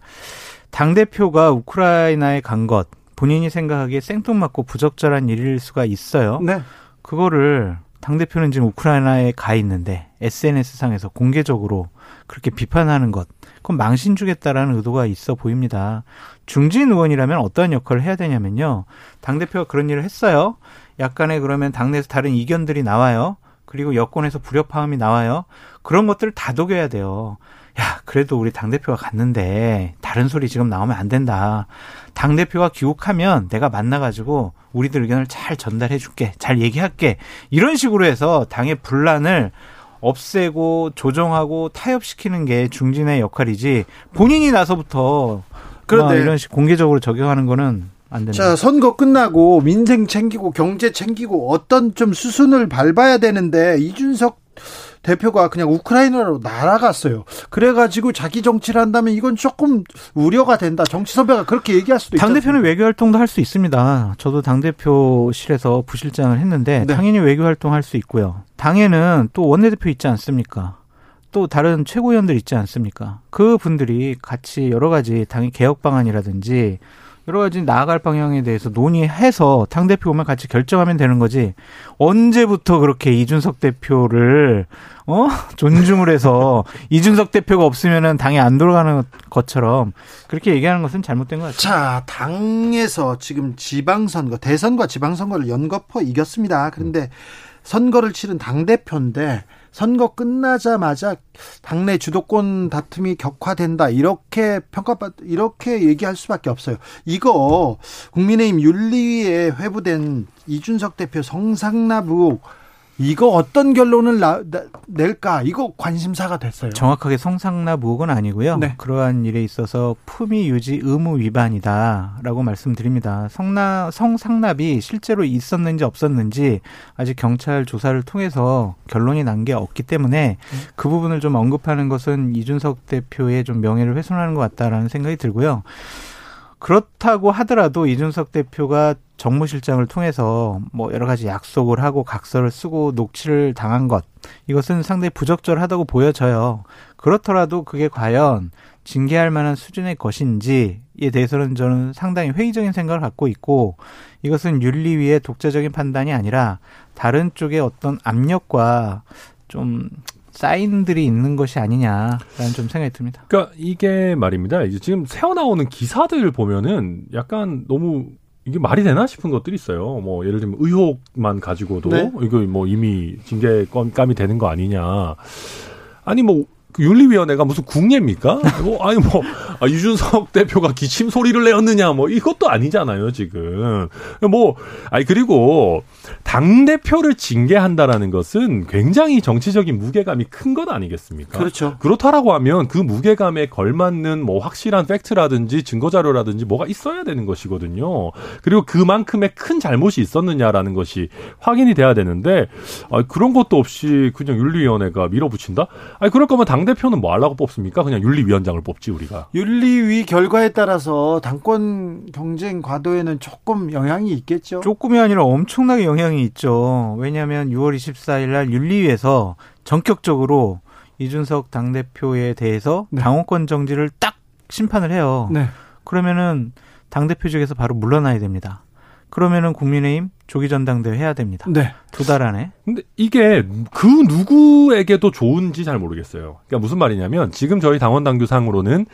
당 대표가 우크라이나에 간 것, 본인이 생각하기에 생뚱맞고 부적절한 일일 수가 있어요. 네. 그거를 당 대표는 지금 우크라이나에 가 있는데 SNS상에서 공개적으로 그렇게 비판하는 것, 그건 망신 주겠다라는 의도가 있어 보입니다. 중진 의원이라면 어떠한 역할을 해야 되냐면요. 당 대표가 그런 일을 했어요. 약간의 그러면 당내에서 다른 이견들이 나와요. 그리고 여권에서 불협화음이 나와요. 그런 것들을 다독여야 돼요. 야, 그래도 우리 당대표가 갔는데 다른 소리 지금 나오면 안 된다. 당대표가 귀국하면 내가 만나가지고 우리들 의견을 잘 전달해 줄게. 잘 얘기할게. 이런 식으로 해서 당의 분란을 없애고 조정하고 타협시키는 게 중진의 역할이지 본인이 나서부터 그런데 이런 식 공개적으로 적용하는 거는 안 된다. 자, 선거 끝나고 민생 챙기고 경제 챙기고 어떤 좀 수순을 밟아야 되는데 이준석 대표가 그냥 우크라이나로 날아갔어요. 그래가지고 자기 정치를 한다면 이건 조금 우려가 된다. 정치 선배가 그렇게 얘기할 수도 있다. 당대표는 외교 활동도 할 수 있습니다. 저도 당대표실에서 부실장을 했는데 네. 당연히 외교 활동 할 수 있고요. 당에는 또 원내대표 있지 않습니까? 또 다른 최고위원들 있지 않습니까? 그 분들이 같이 여러 가지 당의 개혁 방안이라든지 여러 가지 나아갈 방향에 대해서 논의해서 당 대표 오면 같이 결정하면 되는 거지. 언제부터 그렇게 이준석 대표를, 어? 존중을 해서 이준석 대표가 없으면은 당이 안 돌아가는 것처럼 그렇게 얘기하는 것은 잘못된 것 같아요. 자, 당에서 지금 지방선거, 대선과 지방선거를 연거푸 이겼습니다. 그런데 선거를 치른 당 대표인데 선거 끝나자마자 당내 주도권 다툼이 격화된다 이렇게 평가받 이렇게 얘기할 수밖에 없어요. 이거 국민의힘 윤리위에 회부된 이준석 대표 성상납 의혹 이거 어떤 결론을 나, 나, 낼까? 이거 관심사가 됐어요. 정확하게 성상납 의혹은 아니고요. 네. 그러한 일에 있어서 품위 유지 의무 위반이다라고 말씀드립니다. 성나, 성상납이 실제로 있었는지 없었는지 아직 경찰 조사를 통해서 결론이 난 게 없기 때문에 그 부분을 좀 언급하는 것은 이준석 대표의 좀 명예를 훼손하는 것 같다라는 생각이 들고요. 그렇다고 하더라도 이준석 대표가 정무실장을 통해서 뭐 여러 가지 약속을 하고 각서를 쓰고 녹취를 당한 것 이것은 상당히 부적절하다고 보여져요. 그렇더라도 그게 과연 징계할 만한 수준의 것인지에 대해서는 저는 상당히 회의적인 생각을 갖고 있고 이것은 윤리위의 독자적인 판단이 아니라 다른 쪽의 어떤 압력과 좀 사인들이 있는 것이 아니냐라는 좀 생각이 듭니다. 그러니까 이게 말입니다. 이제 지금 새어나오는 기사들 보면은 약간 너무 이게 말이 되나 싶은 것들이 있어요. 뭐 예를 들면 의혹만 가지고도 네. 이거 뭐 이미 징계감이 되는 거 아니냐. 아니 뭐그 윤리위원회가 무슨 국례입니까? 뭐, 아니 뭐 아, 유준석 대표가 기침 소리를 내었느냐 뭐 이것도 아니잖아요 지금. 뭐 아니 그리고 당 대표를 징계한다라는 것은 굉장히 정치적인 무게감이 큰 것 아니겠습니까? 그렇죠. 그렇다라고 하면 그 무게감에 걸맞는 뭐 확실한 팩트라든지 증거 자료라든지 뭐가 있어야 되는 것이거든요. 그리고 그만큼의 큰 잘못이 있었느냐라는 것이 확인이 돼야 되는데 아, 그런 것도 없이 그냥 윤리위원회가 밀어붙인다? 아니 그럴 거면 당 대표는 뭐 하려고 뽑습니까? 그냥 윤리위원장을 뽑지 우리가. 윤리위 결과에 따라서 당권 경쟁 과도에는 조금 영향이 있겠죠. 조금이 아니라 엄청나게 영향 이 있죠. 왜냐하면 6월 24일 날 윤리위에서 전격적으로 이준석 당대표에 대해서 네. 당원권 정지를 딱 심판을 해요. 네. 그러면은 당대표 직에서 바로 물러나야 됩니다. 그러면은 국민의힘 조기 전당대회 해야 됩니다. 네. 두 달 안에. 근데 이게 그 누구에게도 좋은지 잘 모르겠어요. 그러니까 무슨 말이냐면 지금 저희 당원 당규상으로는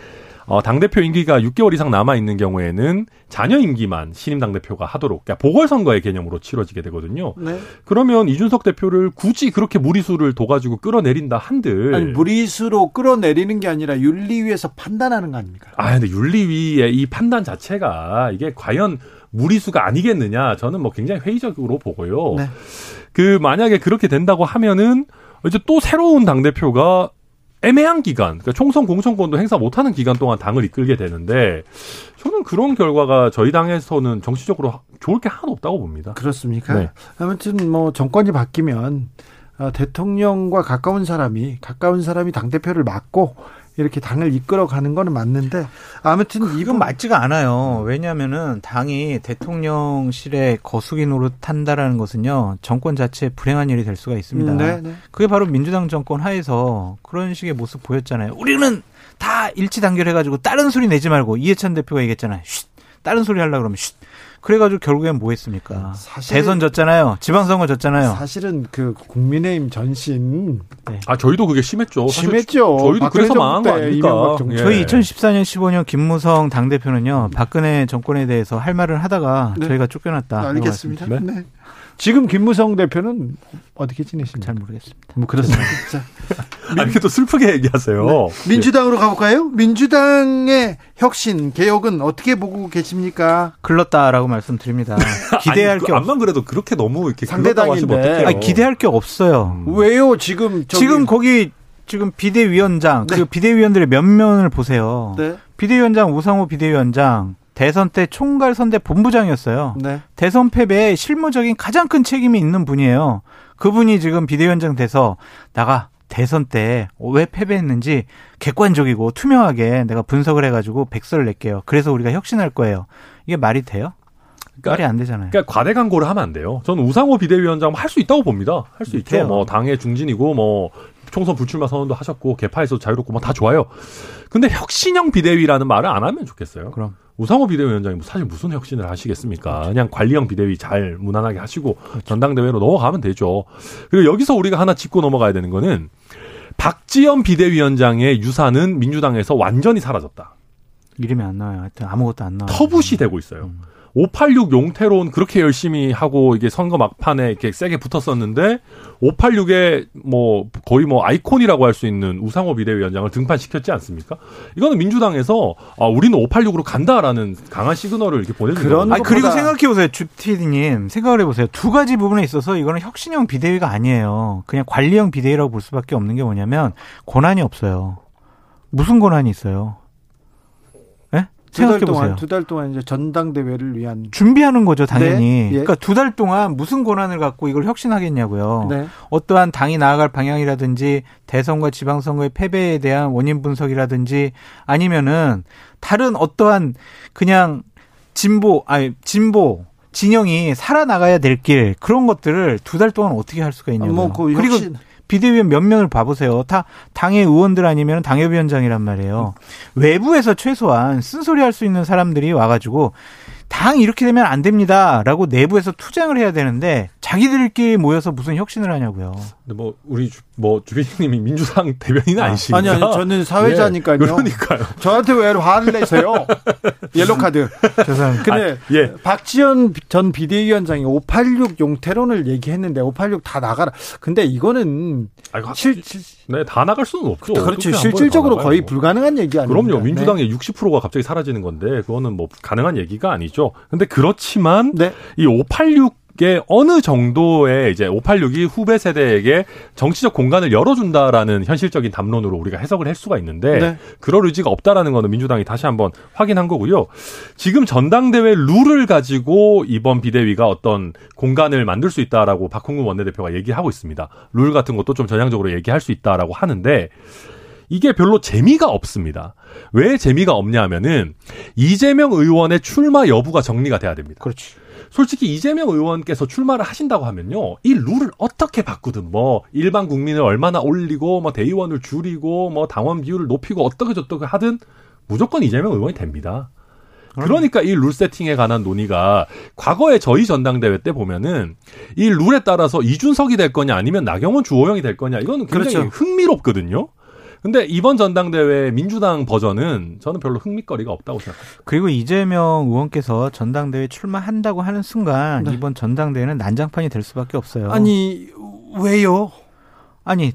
어, 당대표 임기가 6개월 이상 남아 있는 경우에는 자녀 임기만 신임 당대표가 하도록 그러니까 보궐선거의 개념으로 치러지게 되거든요. 네. 그러면 이준석 대표를 굳이 그렇게 무리수를 둬가지고 끌어내린다 한들 아니, 무리수로 끌어내리는 게 아니라 윤리위에서 판단하는 거 아닙니까? 아 근데 윤리위의 이 판단 자체가 이게 과연 무리수가 아니겠느냐 저는 뭐 굉장히 회의적으로 보고요. 네. 그 만약에 그렇게 된다고 하면은 이제 또 새로운 당 대표가 애매한 기간, 그러니까 총선 공천권도 행사 못하는 기간 동안 당을 이끌게 되는데 저는 그런 결과가 저희 당에서는 정치적으로 좋을 게 하나도 없다고 봅니다. 그렇습니까? 네. 아무튼 뭐 정권이 바뀌면 어, 대통령과 가까운 사람이 가까운 사람이 당 대표를 맡고 이렇게 당을 이끌어가는 거는 맞는데 아무튼 이건 맞지가 않아요. 왜냐하면은 당이 대통령실에 거수기 노릇한다라는 것은요 정권 자체에 불행한 일이 될 수가 있습니다. 네, 네. 그게 바로 민주당 정권 하에서 그런 식의 모습 보였잖아요. 우리는 다 일치 단결해가지고 다른 소리 내지 말고 이해찬 대표가 얘기했잖아요. 쉿, 다른 소리 하려 그러면 쉿. 그래가지고 결국엔 뭐 했습니까? 대선 졌잖아요. 지방선거 졌잖아요. 사실은 그 국민의힘 전신 아 저희도 그게 심했죠. 심했죠. 저희도 박근혜 그래서 망한 거 아닙니까? 예. 저희 2014년 15년 김무성 당 대표는요 박근혜 정권에 대해서 할 말을 하다가 네. 저희가 쫓겨났다. 알겠습니다. 네. 네. 지금 김무성 대표는 어떻게 지내십니까? 잘 모르겠습니다. 뭐 그렇습니다. 자, 아, 이렇게 또 슬프게 얘기하세요. 네. 민주당으로 가볼까요? 민주당의 혁신 개혁은 어떻게 보고 계십니까? 글렀다라고 말씀드립니다. 기대할 아니, 게그 없. 암만 그래도 그렇게 너무 이렇게 상대당인데. 아니, 기대할 게 없어요. 음. 왜요? 지금 저기- 지금 거기 지금 비대위원장 네. 그리고 비대위원들의 면면을 보세요. 네, 비대위원장 우상호 비대위원장 대선 때 총괄 선대 본부장이었어요. 네. 대선 패배에 실무적인 가장 큰 책임이 있는 분이에요. 그분이 지금 비대위원장 돼서 나가 대선 때 왜 패배했는지 객관적이고 투명하게 내가 분석을 해가지고 백서를 낼게요. 그래서 우리가 혁신할 거예요. 이게 말이 돼요? 그러니까- 말이 안 되잖아요. 그러니까 과대 광고를 하면 안 돼요. 저는 우상호 비대위원장 할 수 있다고 봅니다. 할 수 있죠. 돼요. 뭐 당의 중진이고 뭐 총선 불출마 선언도 하셨고 개파에서 자유롭고 뭐 다 좋아요. 근데 혁신형 비대위라는 말을 안 하면 좋겠어요. 그럼. 우상호 비대위원장이 뭐 사실 무슨 혁신을 하시겠습니까? 그냥 관리형 비대위 잘 무난하게 하시고 전당대회로 넘어가면 되죠. 그리고 여기서 우리가 하나 짚고 넘어가야 되는 거는 박지원 비대위원장의 유산은 민주당에서 완전히 사라졌다. 이름이 안 나와요. 하여튼 아무것도 안 나와요. 터붓이 되고 있어요. 음. 586 용태론 그렇게 열심히 하고 이게 선거 막판에 이렇게 세게 붙었었는데 586의 뭐 거의 뭐 아이콘이라고 할 수 있는 우상호 비대위원장을 등판시켰지 않습니까? 이거는 민주당에서 아 우리는 586으로 간다라는 강한 시그널을 이렇게 보내준 그런. 아니, 그리고 생각해 보세요. 주티디님. 생각을 해보세요. 두 가지 부분에 있어서 이거는 혁신형 비대위가 아니에요. 그냥 관리형 비대위라고 볼 수밖에 없는 게 뭐냐면 권한이 없어요. 무슨 권한이 있어요? 예? 두달 생각해 동안 보세요. 두 달 동안 이제 전당대회를 위한 준비하는 거죠, 당연히. 네, 예. 그러니까 두 달 동안 무슨 권한을 갖고 이걸 혁신하겠냐고요. 네. 어떠한 당이 나아갈 방향이라든지 대선과 지방선거의 패배에 대한 원인 분석이라든지 아니면은 다른 어떠한 그냥 진보 아니 진보 진영이 살아나가야 될 길 그런 것들을 두 달 동안 어떻게 할 수가 있냐고요. 뭐그 그리고 혁신 비대위원 몇 명을 봐보세요. 다 당의 의원들 아니면 당협위원장이란 말이에요. 외부에서 최소한 쓴소리 할 수 있는 사람들이 와가지고 당 이렇게 되면 안 됩니다라고 내부에서 투쟁을 해야 되는데 자기들끼리 모여서 무슨 혁신을 하냐고요. 근데 뭐 우리 주, 뭐 주빈님이 민주당 대변인 아, 아니시니까 아니 아니 저는 사회자니까요. 예, 그러니까요. 저한테 왜 화를 내세요? 옐로 카드. 죄송합니다. 근데 예. 박지원 전 비대위원장이 586 용태론을 얘기했는데 586 다 나가라. 근데 이거는 아이고, 실, 실 네, 다 나갈 수는 없죠. 그렇죠. 실질적으로 거의 뭐. 불가능한 얘기 아니에요. 그럼요. 민주당의 60%가 갑자기 사라지는 건데 그거는 뭐 가능한 얘기가 아니죠. 근데 그렇지만 네. 이586 게 어느 정도의 이제 586이 후배 세대에게 정치적 공간을 열어준다라는 현실적인 담론으로 우리가 해석을 할 수가 있는데 네. 그럴 의지가 없다라는 거는 민주당이 다시 한번 확인한 거고요. 지금 전당대회 룰을 가지고 이번 비대위가 어떤 공간을 만들 수 있다라고 박홍근 원내대표가 얘기하고 있습니다. 룰 같은 것도 좀 전향적으로 얘기할 수 있다라고 하는데 이게 별로 재미가 없습니다. 왜 재미가 없냐면은 이재명 의원의 출마 여부가 정리가 돼야 됩니다. 그렇지. 솔직히 이재명 의원께서 출마를 하신다고 하면요. 이 룰을 어떻게 바꾸든 뭐 일반 국민을 얼마나 올리고 뭐 대의원을 줄이고 뭐 당원 비율을 높이고 어떻게 저떻게 하든 무조건 이재명 의원이 됩니다. 그러니까 이 룰 세팅에 관한 논의가 과거에 저희 전당대회 때 보면은 이 룰에 따라서 이준석이 될 거냐 아니면 나경원 주호영이 될 거냐 이거는 굉장히 그렇죠. 흥미롭거든요. 근데 이번 전당대회 민주당 버전은 저는 별로 흥미거리가 없다고 생각합니다. 그리고 이재명 의원께서 전당대회 출마한다고 하는 순간 네. 이번 전당대회는 난장판이 될 수밖에 없어요. 아니 왜요? 아니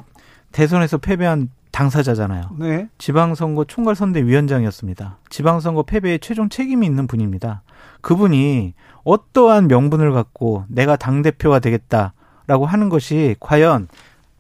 대선에서 패배한 당사자잖아요. 네. 지방선거 총괄선대위원장이었습니다. 지방선거 패배에 최종 책임이 있는 분입니다. 그분이 어떠한 명분을 갖고 내가 당대표가 되겠다라고 하는 것이 과연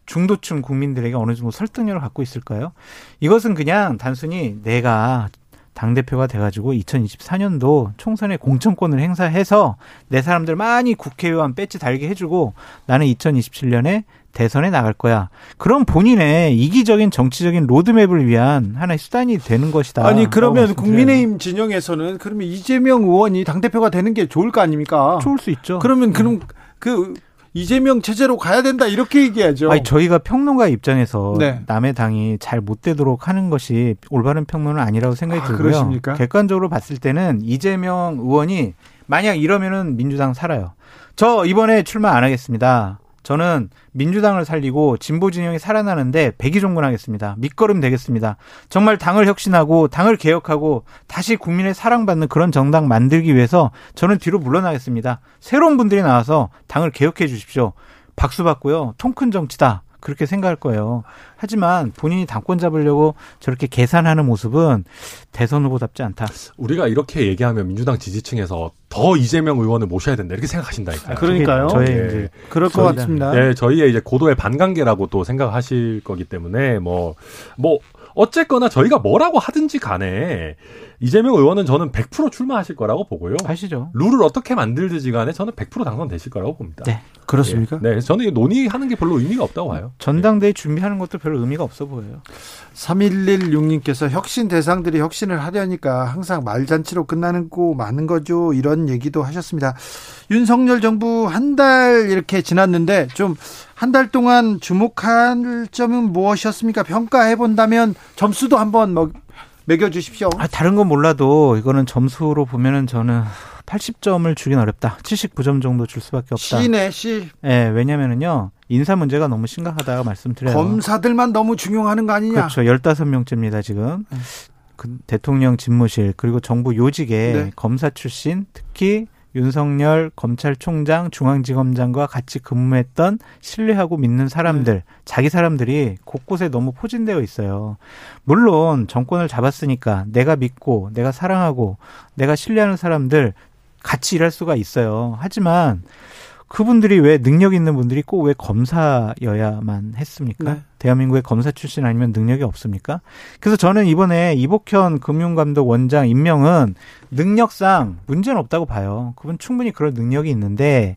중도층 국민들에게 어느 정도 설득력을 갖고 있을까요? 이것은 그냥 단순히 내가 당대표가 돼가지고 2024년도 총선에 공천권을 행사해서 내 사람들 많이 국회의원 배지 달게 해주고 나는 2027년에 대선에 나갈 거야. 그런 본인의 이기적인 정치적인 로드맵을 위한 하나의 수단이 되는 것이다. 아니 그러면. 국민의힘 진영에서는 그러면 이재명 의원이 당 대표가 되는 게 좋을 거 아닙니까? 좋을 수 있죠. 그러면 그럼 그 이재명 체제로 가야 된다 이렇게 얘기하죠. 아니 저희가 평론가 입장에서 네. 남의 당이 잘 못 되도록 하는 것이 올바른 평론은 아니라고 생각이 아, 들고요. 그러십니까? 객관적으로 봤을 때는 이재명 의원이 만약 이러면은 민주당 살아요. 저 이번에 출마 안 하겠습니다. 저는 민주당을 살리고 진보 진영이 살아나는데 백의종군하겠습니다. 밑거름 되겠습니다. 정말 당을 혁신하고 당을 개혁하고 다시 국민의 사랑받는 그런 정당 만들기 위해서 저는 뒤로 물러나겠습니다. 새로운 분들이 나와서 당을 개혁해 주십시오. 박수 받고요. 통 큰 정치다. 그렇게 생각할 거예요. 하지만 본인이 당권 잡으려고 저렇게 계산하는 모습은 대선 후보답지 않다. 우리가 이렇게 얘기하면 민주당 지지층에서 더 이재명 의원을 모셔야 된다 이렇게 생각하신다니까요. 그러니까요. 저의 예. 이제 그럴 것 저희는- 같습니다. 네, 저희의 이제 고도의 반관계라고 또 생각하실 거기 때문에 뭐, 뭐, 어쨌거나 저희가 뭐라고 하든지 간에 이재명 의원은 저는 100% 출마하실 거라고 보고요. 하시죠. 룰을 어떻게 만들든지 간에 저는 100% 당선되실 거라고 봅니다. 네. 그렇습니까? 예. 네, 저는 이 논의하는 게 별로 의미가 없다고 봐요. 전당대회 준비하는 것도 별로 의미가 없어 보여요. 3116님께서 혁신 대상들이 혁신을 하려니까 항상 말잔치로 끝나는 거 많은 거죠. 이런 얘기도 하셨습니다. 윤석열 정부 한 달 이렇게 지났는데 좀 한 달 동안 주목할 점은 무엇이었습니까? 평가해 본다면 점수도 한번 먹, 매겨 주십시오. 아, 다른 건 몰라도 이거는 점수로 보면은 저는 80점을 주긴 어렵다. 79점 정도 줄 수밖에 없다. 시네 시 예, 왜냐면은요. 인사 문제가 너무 심각하다고 말씀드려요. 검사들만 너무 중용하는 거 아니냐? 그렇죠. 15명째입니다, 지금. 네. 그 대통령 집무실 그리고 정부 요직에 네. 검사 출신 특히 윤석열 검찰총장 중앙지검장과 같이 근무했던 신뢰하고 믿는 사람들 네. 자기 사람들이 곳곳에 너무 포진되어 있어요. 물론 정권을 잡았으니까 내가 믿고 내가 사랑하고 내가 신뢰하는 사람들 같이 일할 수가 있어요. 하지만 그분들이 왜 능력 있는 분들이 꼭 왜 검사여야만 했습니까? 네. 대한민국의 검사 출신 아니면 능력이 없습니까? 그래서 저는 이번에 이복현 금융감독 원장 임명은 능력상 문제는 없다고 봐요. 그분 충분히 그럴 능력이 있는데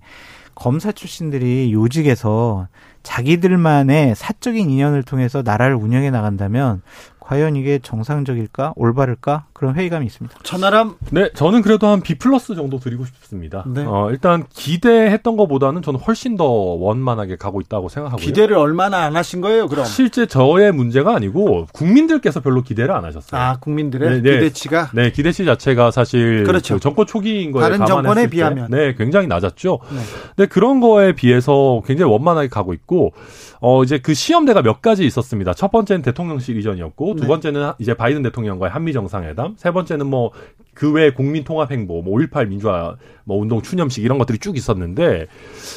검사 출신들이 요직에서 자기들만의 사적인 인연을 통해서 나라를 운영해 나간다면 과연 이게 정상적일까 올바를까 그런 회의감이 있습니다. 천하람 네, 저는 그래도 한 B 플러스 정도 드리고 싶습니다. 네. 어, 일단 기대했던 것보다는 저는 훨씬 더 원만하게 가고 있다고 생각하고요. 기대를 얼마나 안 하신 거예요? 그럼 실제 저의 문제가 아니고 국민들께서 별로 기대를 안 하셨어요. 아 국민들의 네, 네. 기대치가 네, 기대치 자체가 사실 그렇죠. 그 정권 초기인 거에 다른 정권에 때, 비하면. 네, 굉장히 낮았죠. 네. 근데 그런 거에 비해서 굉장히 원만하게 가고 있고 어 이제 그 시험대가 몇 가지 있었습니다. 첫 번째는 대통령실 이전이었고 두 네. 번째는 이제 바이든 대통령과의 한미 정상회담, 세 번째는 뭐 그외 국민 통합 행보, 뭐 5.18 민주화 뭐 운동 추념식 이런 것들이 쭉 있었는데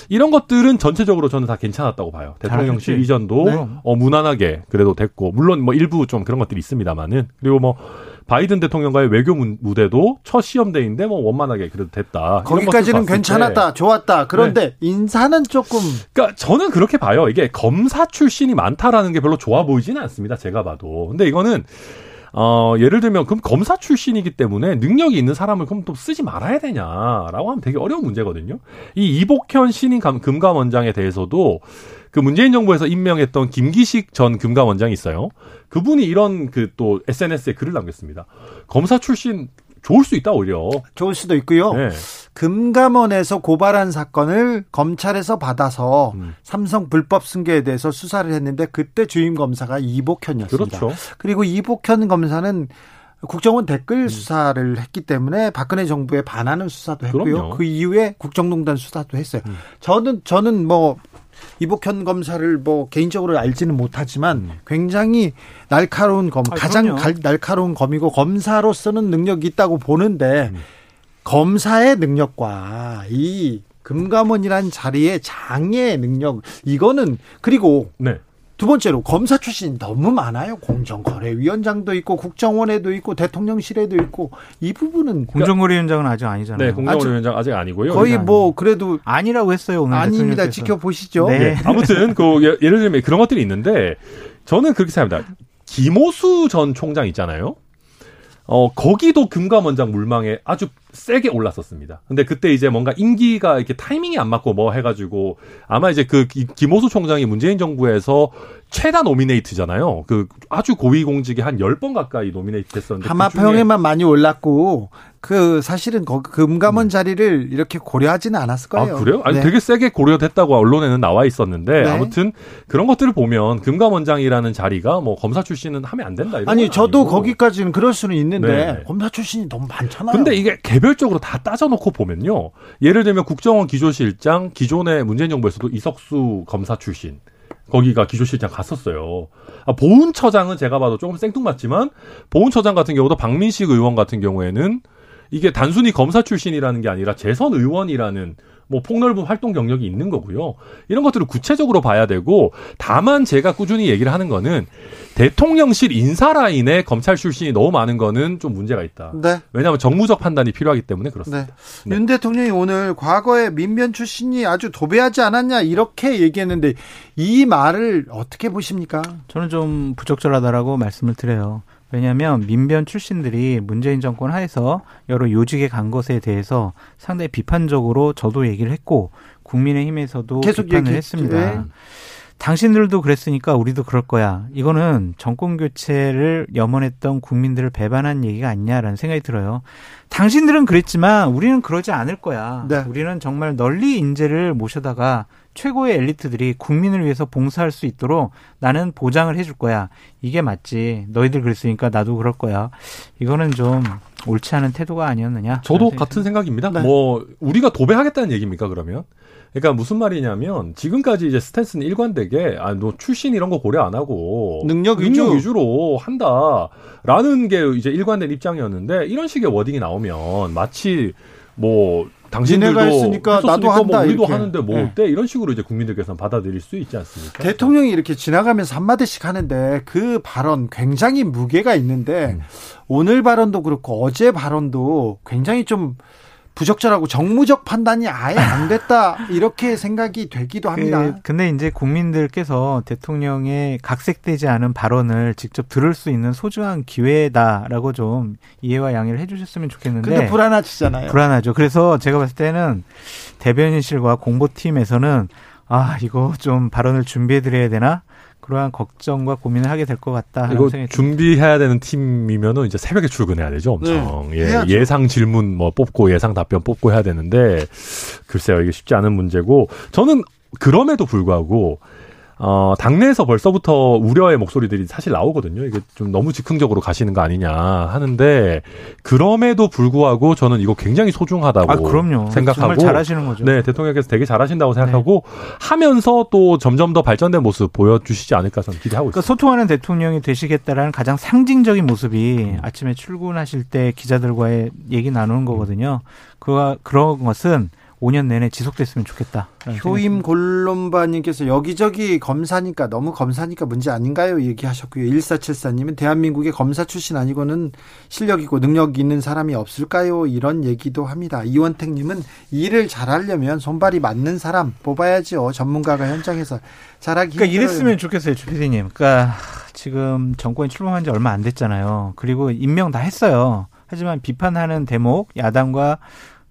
이런 것들은 전체적으로 저는 다 괜찮았다고 봐요. 대통령실. 이전도 네. 어 무난하게 그래도 됐고 물론 뭐 일부 좀 그런 것들이 있습니다만은 그리고 뭐 바이든 대통령과의 외교 무대도 첫 시험대인데 뭐 원만하게 그래도 됐다. 거기까지는 괜찮았다, 때. 좋았다. 그런데 네. 인사는 조금. 그러니까 저는 그렇게 봐요. 이게 검사 출신이 많다라는 게 별로 좋아 보이지는 않습니다. 제가 봐도. 근데 이거는 어, 예를 들면 그럼 검사 출신이기 때문에 능력이 있는 사람을 그럼 또 쓰지 말아야 되냐라고 하면 되게 어려운 문제거든요. 이 이복현 신임 금감원장에 대해서도 그 문재인 정부에서 임명했던 김기식 전 금감원장이 있어요. 그분이 이런 그 또 SNS에 글을 남겼습니다. 검사 출신 좋을 수 있다 오히려. 좋을 수도 있고요. 네. 금감원에서 고발한 사건을 검찰에서 받아서 음. 삼성 불법 승계에 대해서 수사를 했는데 그때 주임 검사가 이복현이었습니다. 그렇죠. 그리고 이복현 검사는 국정원 댓글 음. 수사를 했기 때문에 박근혜 정부에 반하는 수사도 했고요. 그럼요. 그 이후에 국정농단 수사도 했어요. 음. 저는 저는 뭐 이복현 검사를 뭐 개인적으로 알지는 못하지만 음. 굉장히 날카로운 검, 아, 가장 갈, 날카로운 검이고 검사로서는 능력이 있다고 보는데 음. 검사의 능력과 이 금감원이란 자리의 장의 능력 이거는 그리고 네. 두 번째로 검사 출신이 너무 많아요. 공정거래위원장도 있고 국정원에도 있고 대통령실에도 있고 이 부분은 공정거래위원장은 아직 아니잖아요. 네, 공정거래위원장 아직 아니고요. 거의 뭐 그래도 아니라고 했어요 오늘 아닙니다. 지켜보시죠. 네. 네. 아무튼 그 예를 들면 그런 것들이 있는데 저는 그렇게 생각합니다. 김호수 전 총장 있잖아요. 어, 거기도 금감원장 물망에 아주 세게 올랐었습니다. 근데 그때 이제 뭔가 임기가 이렇게 타이밍이 안 맞고 뭐 해가지고 아마 이제 그 김호수 총장이 문재인 정부에서 최다 노미네이트잖아요. 그 아주 고위공직에 한 10번 가까이 노미네이트 됐었는데. 하마평에만 그 많이 올랐고 그 사실은 거 금감원 음. 자리를 이렇게 고려하지는 않았을 거예요. 아, 그래요? 아니 네. 되게 세게 고려됐다고 언론에는 나와 있었는데 네. 아무튼 그런 것들을 보면 금감원장이라는 자리가 뭐 검사 출신은 하면 안 된다. 아니 저도 아니고. 거기까지는 그럴 수는 있는데 네. 검사 출신이 너무 많잖아요. 근데 이게 개별 적으로 다 따져놓고 보면요. 예를 들면 국정원 기조실장 기존의 문재인 정부에서도 이석수 검사 출신 거기가 기조실장 갔었어요. 아, 보훈처장은 제가 봐도 조금 생뚱맞지만 보훈처장 같은 경우도 박민식 의원 같은 경우에는 이게 단순히 검사 출신이라는 게 아니라 재선 의원이라는 뭐 폭넓은 활동 경력이 있는 거고요. 이런 것들을 구체적으로 봐야 되고 다만 제가 꾸준히 얘기를 하는 거는 대통령실 인사 라인에 검찰 출신이 너무 많은 거는 좀 문제가 있다. 네. 왜냐하면 정무적 판단이 필요하기 때문에 그렇습니다. 네. 네. 윤 대통령이 오늘 과거에 민변 출신이 아주 도배하지 않았냐 이렇게 얘기했는데 이 말을 어떻게 보십니까? 저는 좀 부적절하다라고 말씀을 드려요. 왜냐하면 민변 출신들이 문재인 정권 하에서 여러 요직에 간 것에 대해서 상당히 비판적으로 저도 얘기를 했고 국민의힘에서도 계속 비판을 얘기했지. 했습니다. 네. 당신들도 그랬으니까 우리도 그럴 거야. 이거는 정권 교체를 염원했던 국민들을 배반한 얘기가 아니냐라는 생각이 들어요. 당신들은 그랬지만 우리는 그러지 않을 거야. 네. 우리는 정말 널리 인재를 모셔다가 최고의 엘리트들이 국민을 위해서 봉사할 수 있도록 나는 보장을 해줄 거야. 이게 맞지. 너희들 그랬으니까 나도 그럴 거야. 이거는 좀 옳지 않은 태도가 아니었느냐. 저도 같은 생각입니다. 네. 뭐 우리가 도배하겠다는 얘기입니까 그러면? 그러니까 무슨 말이냐면 지금까지 이제 스탠스는 일관되게 아 너 출신 이런 거 고려 안 하고 능력, 능력 위주. 로 한다라는 게 이제 일관된 입장이었는데 이런 식의 워딩이 나오면 마치 뭐 당신들도 했으니까 나도 뭐 한다. 뭐 우리도 이렇게. 하는데 뭐 네. 어때? 이런 식으로 이제 국민들께서는 받아들일 수 있지 않습니까? 대통령이 이렇게 지나가면서 한 마디씩 하는데 그 발언 굉장히 무게가 있는데 음. 오늘 발언도 그렇고 어제 발언도 굉장히 좀 부적절하고 정무적 판단이 아예 안 됐다 이렇게 생각이 되기도 합니다. 그, 근데 이제 국민들께서 대통령의 각색되지 않은 발언을 직접 들을 수 있는 소중한 기회다라고 좀 이해와 양해를 해주셨으면 좋겠는데. 근데 불안하시잖아요. 불안하죠. 그래서 제가 봤을 때는 대변인실과 공보팀에서는 아 이거 좀 발언을 준비해드려야 되나? 그러한 걱정과 고민을 하게 될 것 같다. 이거 준비해야 되는 팀이면은 이제 새벽에 출근해야 되죠, 엄청. 네, 예, 예상 질문 뭐 뽑고 예상 답변 뽑고 해야 되는데 글쎄요, 이게 쉽지 않은 문제고 저는 그럼에도 불구하고 어, 당내에서 벌써부터 우려의 목소리들이 사실 나오거든요. 이게 좀 너무 즉흥적으로 가시는 거 아니냐 하는데 그럼에도 불구하고 저는 이거 굉장히 소중하다고 아, 그럼요. 생각하고 잘하시는 거죠. 네, 대통령께서 되게 잘하신다고 생각하고 네. 하면서 또 점점 더 발전된 모습 보여주시지 않을까 저는 기대하고 그러니까 있습니다. 소통하는 대통령이 되시겠다라는 가장 상징적인 모습이 음. 아침에 출근하실 때 기자들과의 얘기 나누는 거거든요. 그 그런 것은 5년 내내 지속됐으면 좋겠다. 효임 골롬바님께서 여기저기 검사니까 너무 검사니까 문제 아닌가요? 얘기하셨고요. 1474님은 대한민국의 검사 출신 아니고는 실력이고 능력 있는 사람이 없을까요? 이런 얘기도 합니다. 이원택님은 일을 잘하려면 손발이 맞는 사람 뽑아야죠. 전문가가 현장에서 잘하기 그러니까 힘들어요. 이랬으면 좋겠어요, 주피디님. 그러니까 지금 정권이 출범한 지 얼마 안 됐잖아요. 그리고 임명 다 했어요. 하지만 비판하는 대목, 야당과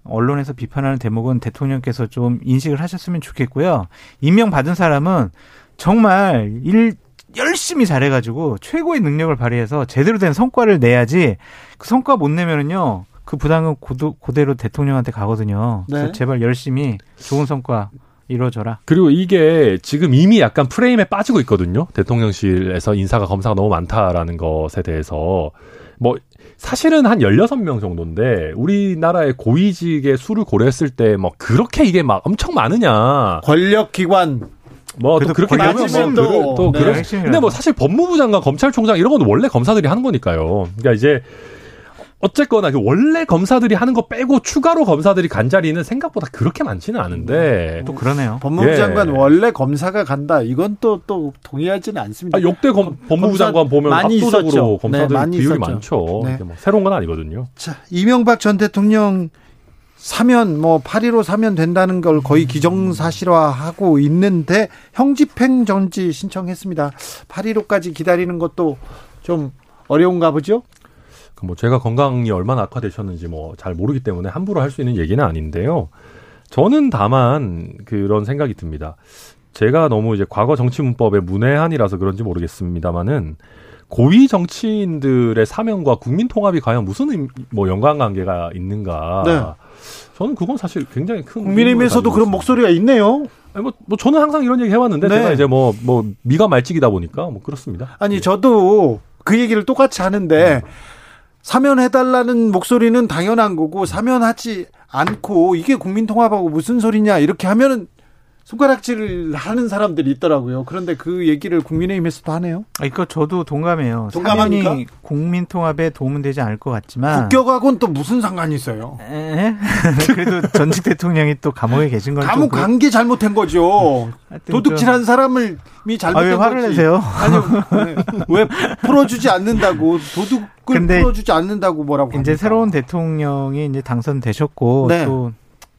언론에서 비판하는 대목은 대통령께서 좀 인식을 하셨으면 좋겠고요. 임명 받은 사람은 정말 일 열심히 잘해가지고 최고의 능력을 발휘해서 제대로 된 성과를 내야지 그 성과 못 내면은요 그 부담은 고도, 그대로 대통령한테 가거든요. 네. 그래서 제발 열심히 좋은 성과 이루어져라. 그리고 이게 지금 이미 약간 프레임에 빠지고 있거든요. 대통령실에서 인사가 검사가 너무 많다라는 것에 대해서 뭐 사실은 한 16명 정도인데 우리나라의 고위직의 수를 고려했을 때 뭐 그렇게 이게 막 엄청 많으냐. 권력기관 뭐또 그래도 그렇게 권력 보면 핵심도, 뭐 그- 또 네, 그래. 근데 뭐 사실 법무부 장관, 검찰총장 이런 건 원래 검사들이 하는 거니까요. 그러니까 이제 어쨌거나 그 원래 검사들이 하는 거 빼고 추가로 검사들이 간 자리는 생각보다 그렇게 많지는 않은데 또 그러네요. 법무부 예. 장관 원래 검사가 간다. 이건 또또 동의하지는 않습니다. 아, 역대 검, 법무부 장관 보면 많이 압도적으로 있었죠. 검사들 네, 많이 비율이 있었죠. 많죠. 네. 뭐 새로운 건 아니거든요. 자, 이명박 전 대통령 사면 뭐 8.15 사면 된다는 걸 거의 기정사실화하고 있는데 형집행 정지 신청했습니다. 8.15까지 기다리는 것도 좀 어려운가 보죠? 그뭐 제가 건강이 얼마나 악화되셨는지 뭐 잘 모르기 때문에 함부로 할 수 있는 얘기는 아닌데요. 저는 다만 그런 생각이 듭니다. 제가 너무 이제 과거 정치 문법의 문외한이라서 그런지 모르겠습니다만은 고위 정치인들의 사면과 국민 통합이 과연 무슨 의미- 뭐 연관 관계가 있는가? 네. 저는 그건 사실 굉장히 큰 국민의힘에서도 그런 목소리가 있네요. 아니, 뭐, 뭐 저는 항상 이런 얘기 해왔는데 네. 제가 이제 뭐뭐 미가 말찍이다 보니까 뭐 그렇습니다. 아니 저도 그 얘기를 똑같이 하는데 사면해달라는 목소리는 당연한 거고 사면하지 않고 이게 국민통합하고 무슨 소리냐 이렇게 하면은 손가락질을 하는 사람들이 있더라고요. 그런데 그 얘기를 국민의힘에서도 하네요. 아, 이거 저도 동감해요. 동감합니까? 사면이 국민 통합에 도움은 되지 않을 것 같지만. 국격하고는 또 무슨 상관이 있어요? 에? 그래도 전직 대통령이 또 감옥에 계신 건 감옥 좀간게 잘못된 거죠. 도둑질한 사람을 미 아, 잘못된 왜 화를 거지. 내세요? 아니 왜, 왜 풀어주지 않는다고 도둑을 풀어주지 않는다고 뭐라고 이제 합니까? 새로운 대통령이 이제 당선되셨고 네. 또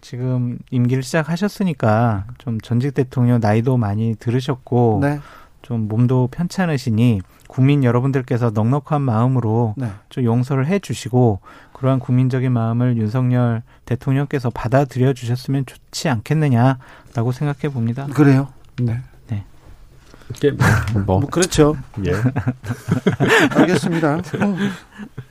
지금 임기를 시작하셨으니까 좀 전직 대통령 나이도 많이 들으셨고 네, 좀 몸도 편찮으시니 국민 여러분들께서 넉넉한 마음으로 네. 좀 용서를 해 주시고 그러한 국민적인 마음을 윤석열 대통령께서 받아들여 주셨으면 좋지 않겠느냐라고 생각해 봅니다. 그래요. 네. 이게 뭐, 뭐 그렇죠. 예. 알겠습니다.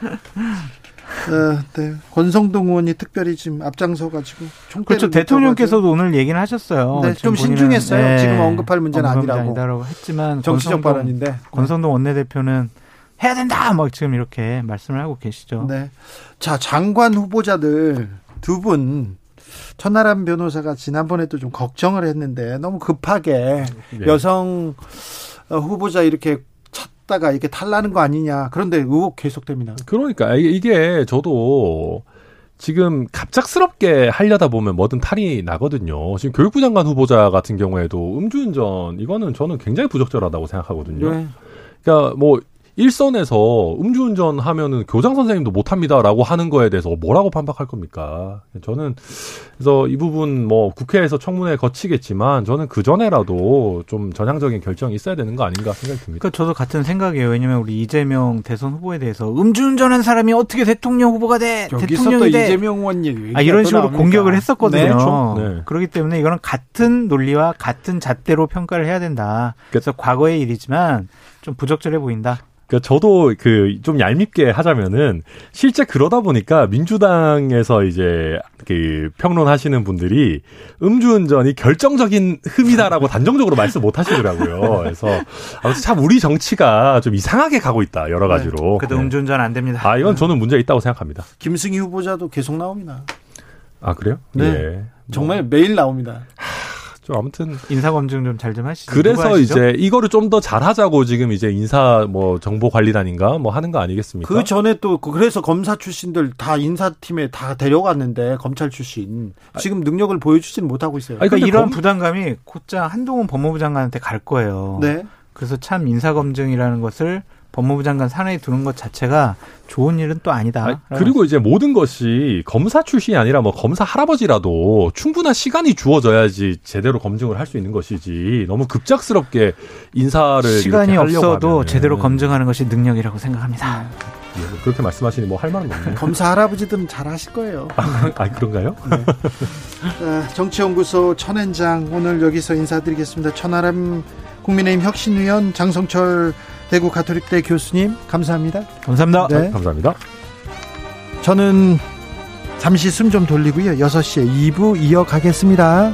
어. 어, 네. 권성동 의원이 특별히 지금 앞장서 가지고 그렇죠. 대통령께서도 오늘 얘기는 하셨어요. 네, 좀 신중했어요. 지금 언급할 문제는 아니라고. 아니다라고 했지만 정치적 권성동, 발언인데. 권성동 원내대표는 해야 된다 막 지금 이렇게 말씀을 하고 계시죠. 네. 자, 장관 후보자들 두 분 천하람 변호사가 지난번에도 좀 걱정을 했는데 너무 급하게 예. 여성 어, 후보자 이렇게 찾다가 이렇게 탈라는 거 아니냐. 그런데 의혹 계속됩니다. 그러니까 이게- 이게 저도 지금 갑작스럽게 하려다 보면 뭐든 탈이 나거든요. 지금 교육부 장관 후보자 같은 경우에도 음주운전 이거는 저는 굉장히 부적절하다고 생각하거든요. 네. 그러니까 뭐 일선에서 음주운전 하면은 교장 선생님도 못 합니다라고 하는 거에 대해서 뭐라고 반박할 겁니까? 저는 그래서 이 부분 뭐 국회에서 청문회 거치겠지만 저는 그 전에라도 좀 전향적인 결정이 있어야 되는 거 아닌가 생각이 듭니다. 그러니까 저도 같은 생각이에요. 왜냐면 우리 이재명 대선 후보에 대해서 음주운전한 사람이 어떻게 대통령 후보가 돼? 여기서 또 대통령이 돼? 이재명 의원 얘기. 아, 이런 식으로 공격을 했었거든요. 네. 그렇죠. 네. 그렇기 때문에 이거는 같은 논리와 같은 잣대로 평가를 해야 된다. 그래서 과거의 일이지만 좀 부적절해 보인다. 그러니까 저도 그 좀 얄밉게 하자면은 실제 그러다 보니까 민주당에서 이제 그 평론하시는 분들이 음주운전이 결정적인 흠이다라고 단정적으로 말씀 못 하시더라고요. 그래서 아무튼 참 우리 정치가 좀 이상하게 가고 있다 여러 가지로. 그래도 네. 음주운전 안 됩니다. 아 이건 저는 문제 있다고 생각합니다. 김승희 후보자도 계속 나옵니다. 아 그래요? 네. 예. 정말 매일 나옵니다. 좀 아무튼 인사 검증 좀잘좀 하시죠. 그래서 이제 이거를 좀 더 잘하자고 지금 이제 인사 뭐 정보 관리단인가 뭐 하는 거 아니겠습니까? 그 전에 또 그래서 검사 출신들 다 인사팀에 다 데려갔는데 검찰 출신 지금 능력을 보여주지는 못하고 있어요. 그러니까 근데 이런 검- 부담감이 곧장 한동훈 법무부 장관한테 갈 거예요. 네. 그래서 참 인사 검증이라는 것을 법무부 장관 산하에 두는 것 자체가 좋은 일은 또 아니다. 아니, 그리고 이제 모든 것이 검사 출신이 아니라 뭐 검사 할아버지라도 충분한 시간이 주어져야지 제대로 검증을 할 수 있는 것이지 너무 급작스럽게 인사를 시간이 이렇게 하려고 없어도 하면은 제대로 검증하는 것이 능력이라고 생각합니다. 예, 뭐 그렇게 말씀하시니 뭐 할 말은 없네요. 검사 할아버지들은 잘 하실 거예요. 아 그런가요? 아, 정치연구소 천엔장 오늘 여기서 인사드리겠습니다. 천하람 국민의힘 혁신위원 장성철 대구 가톨릭대 교수님 감사합니다. 감사합니다. 네. 감사합니다. 저는 잠시 숨 좀 돌리고요. 6시에 2부 이어가겠습니다.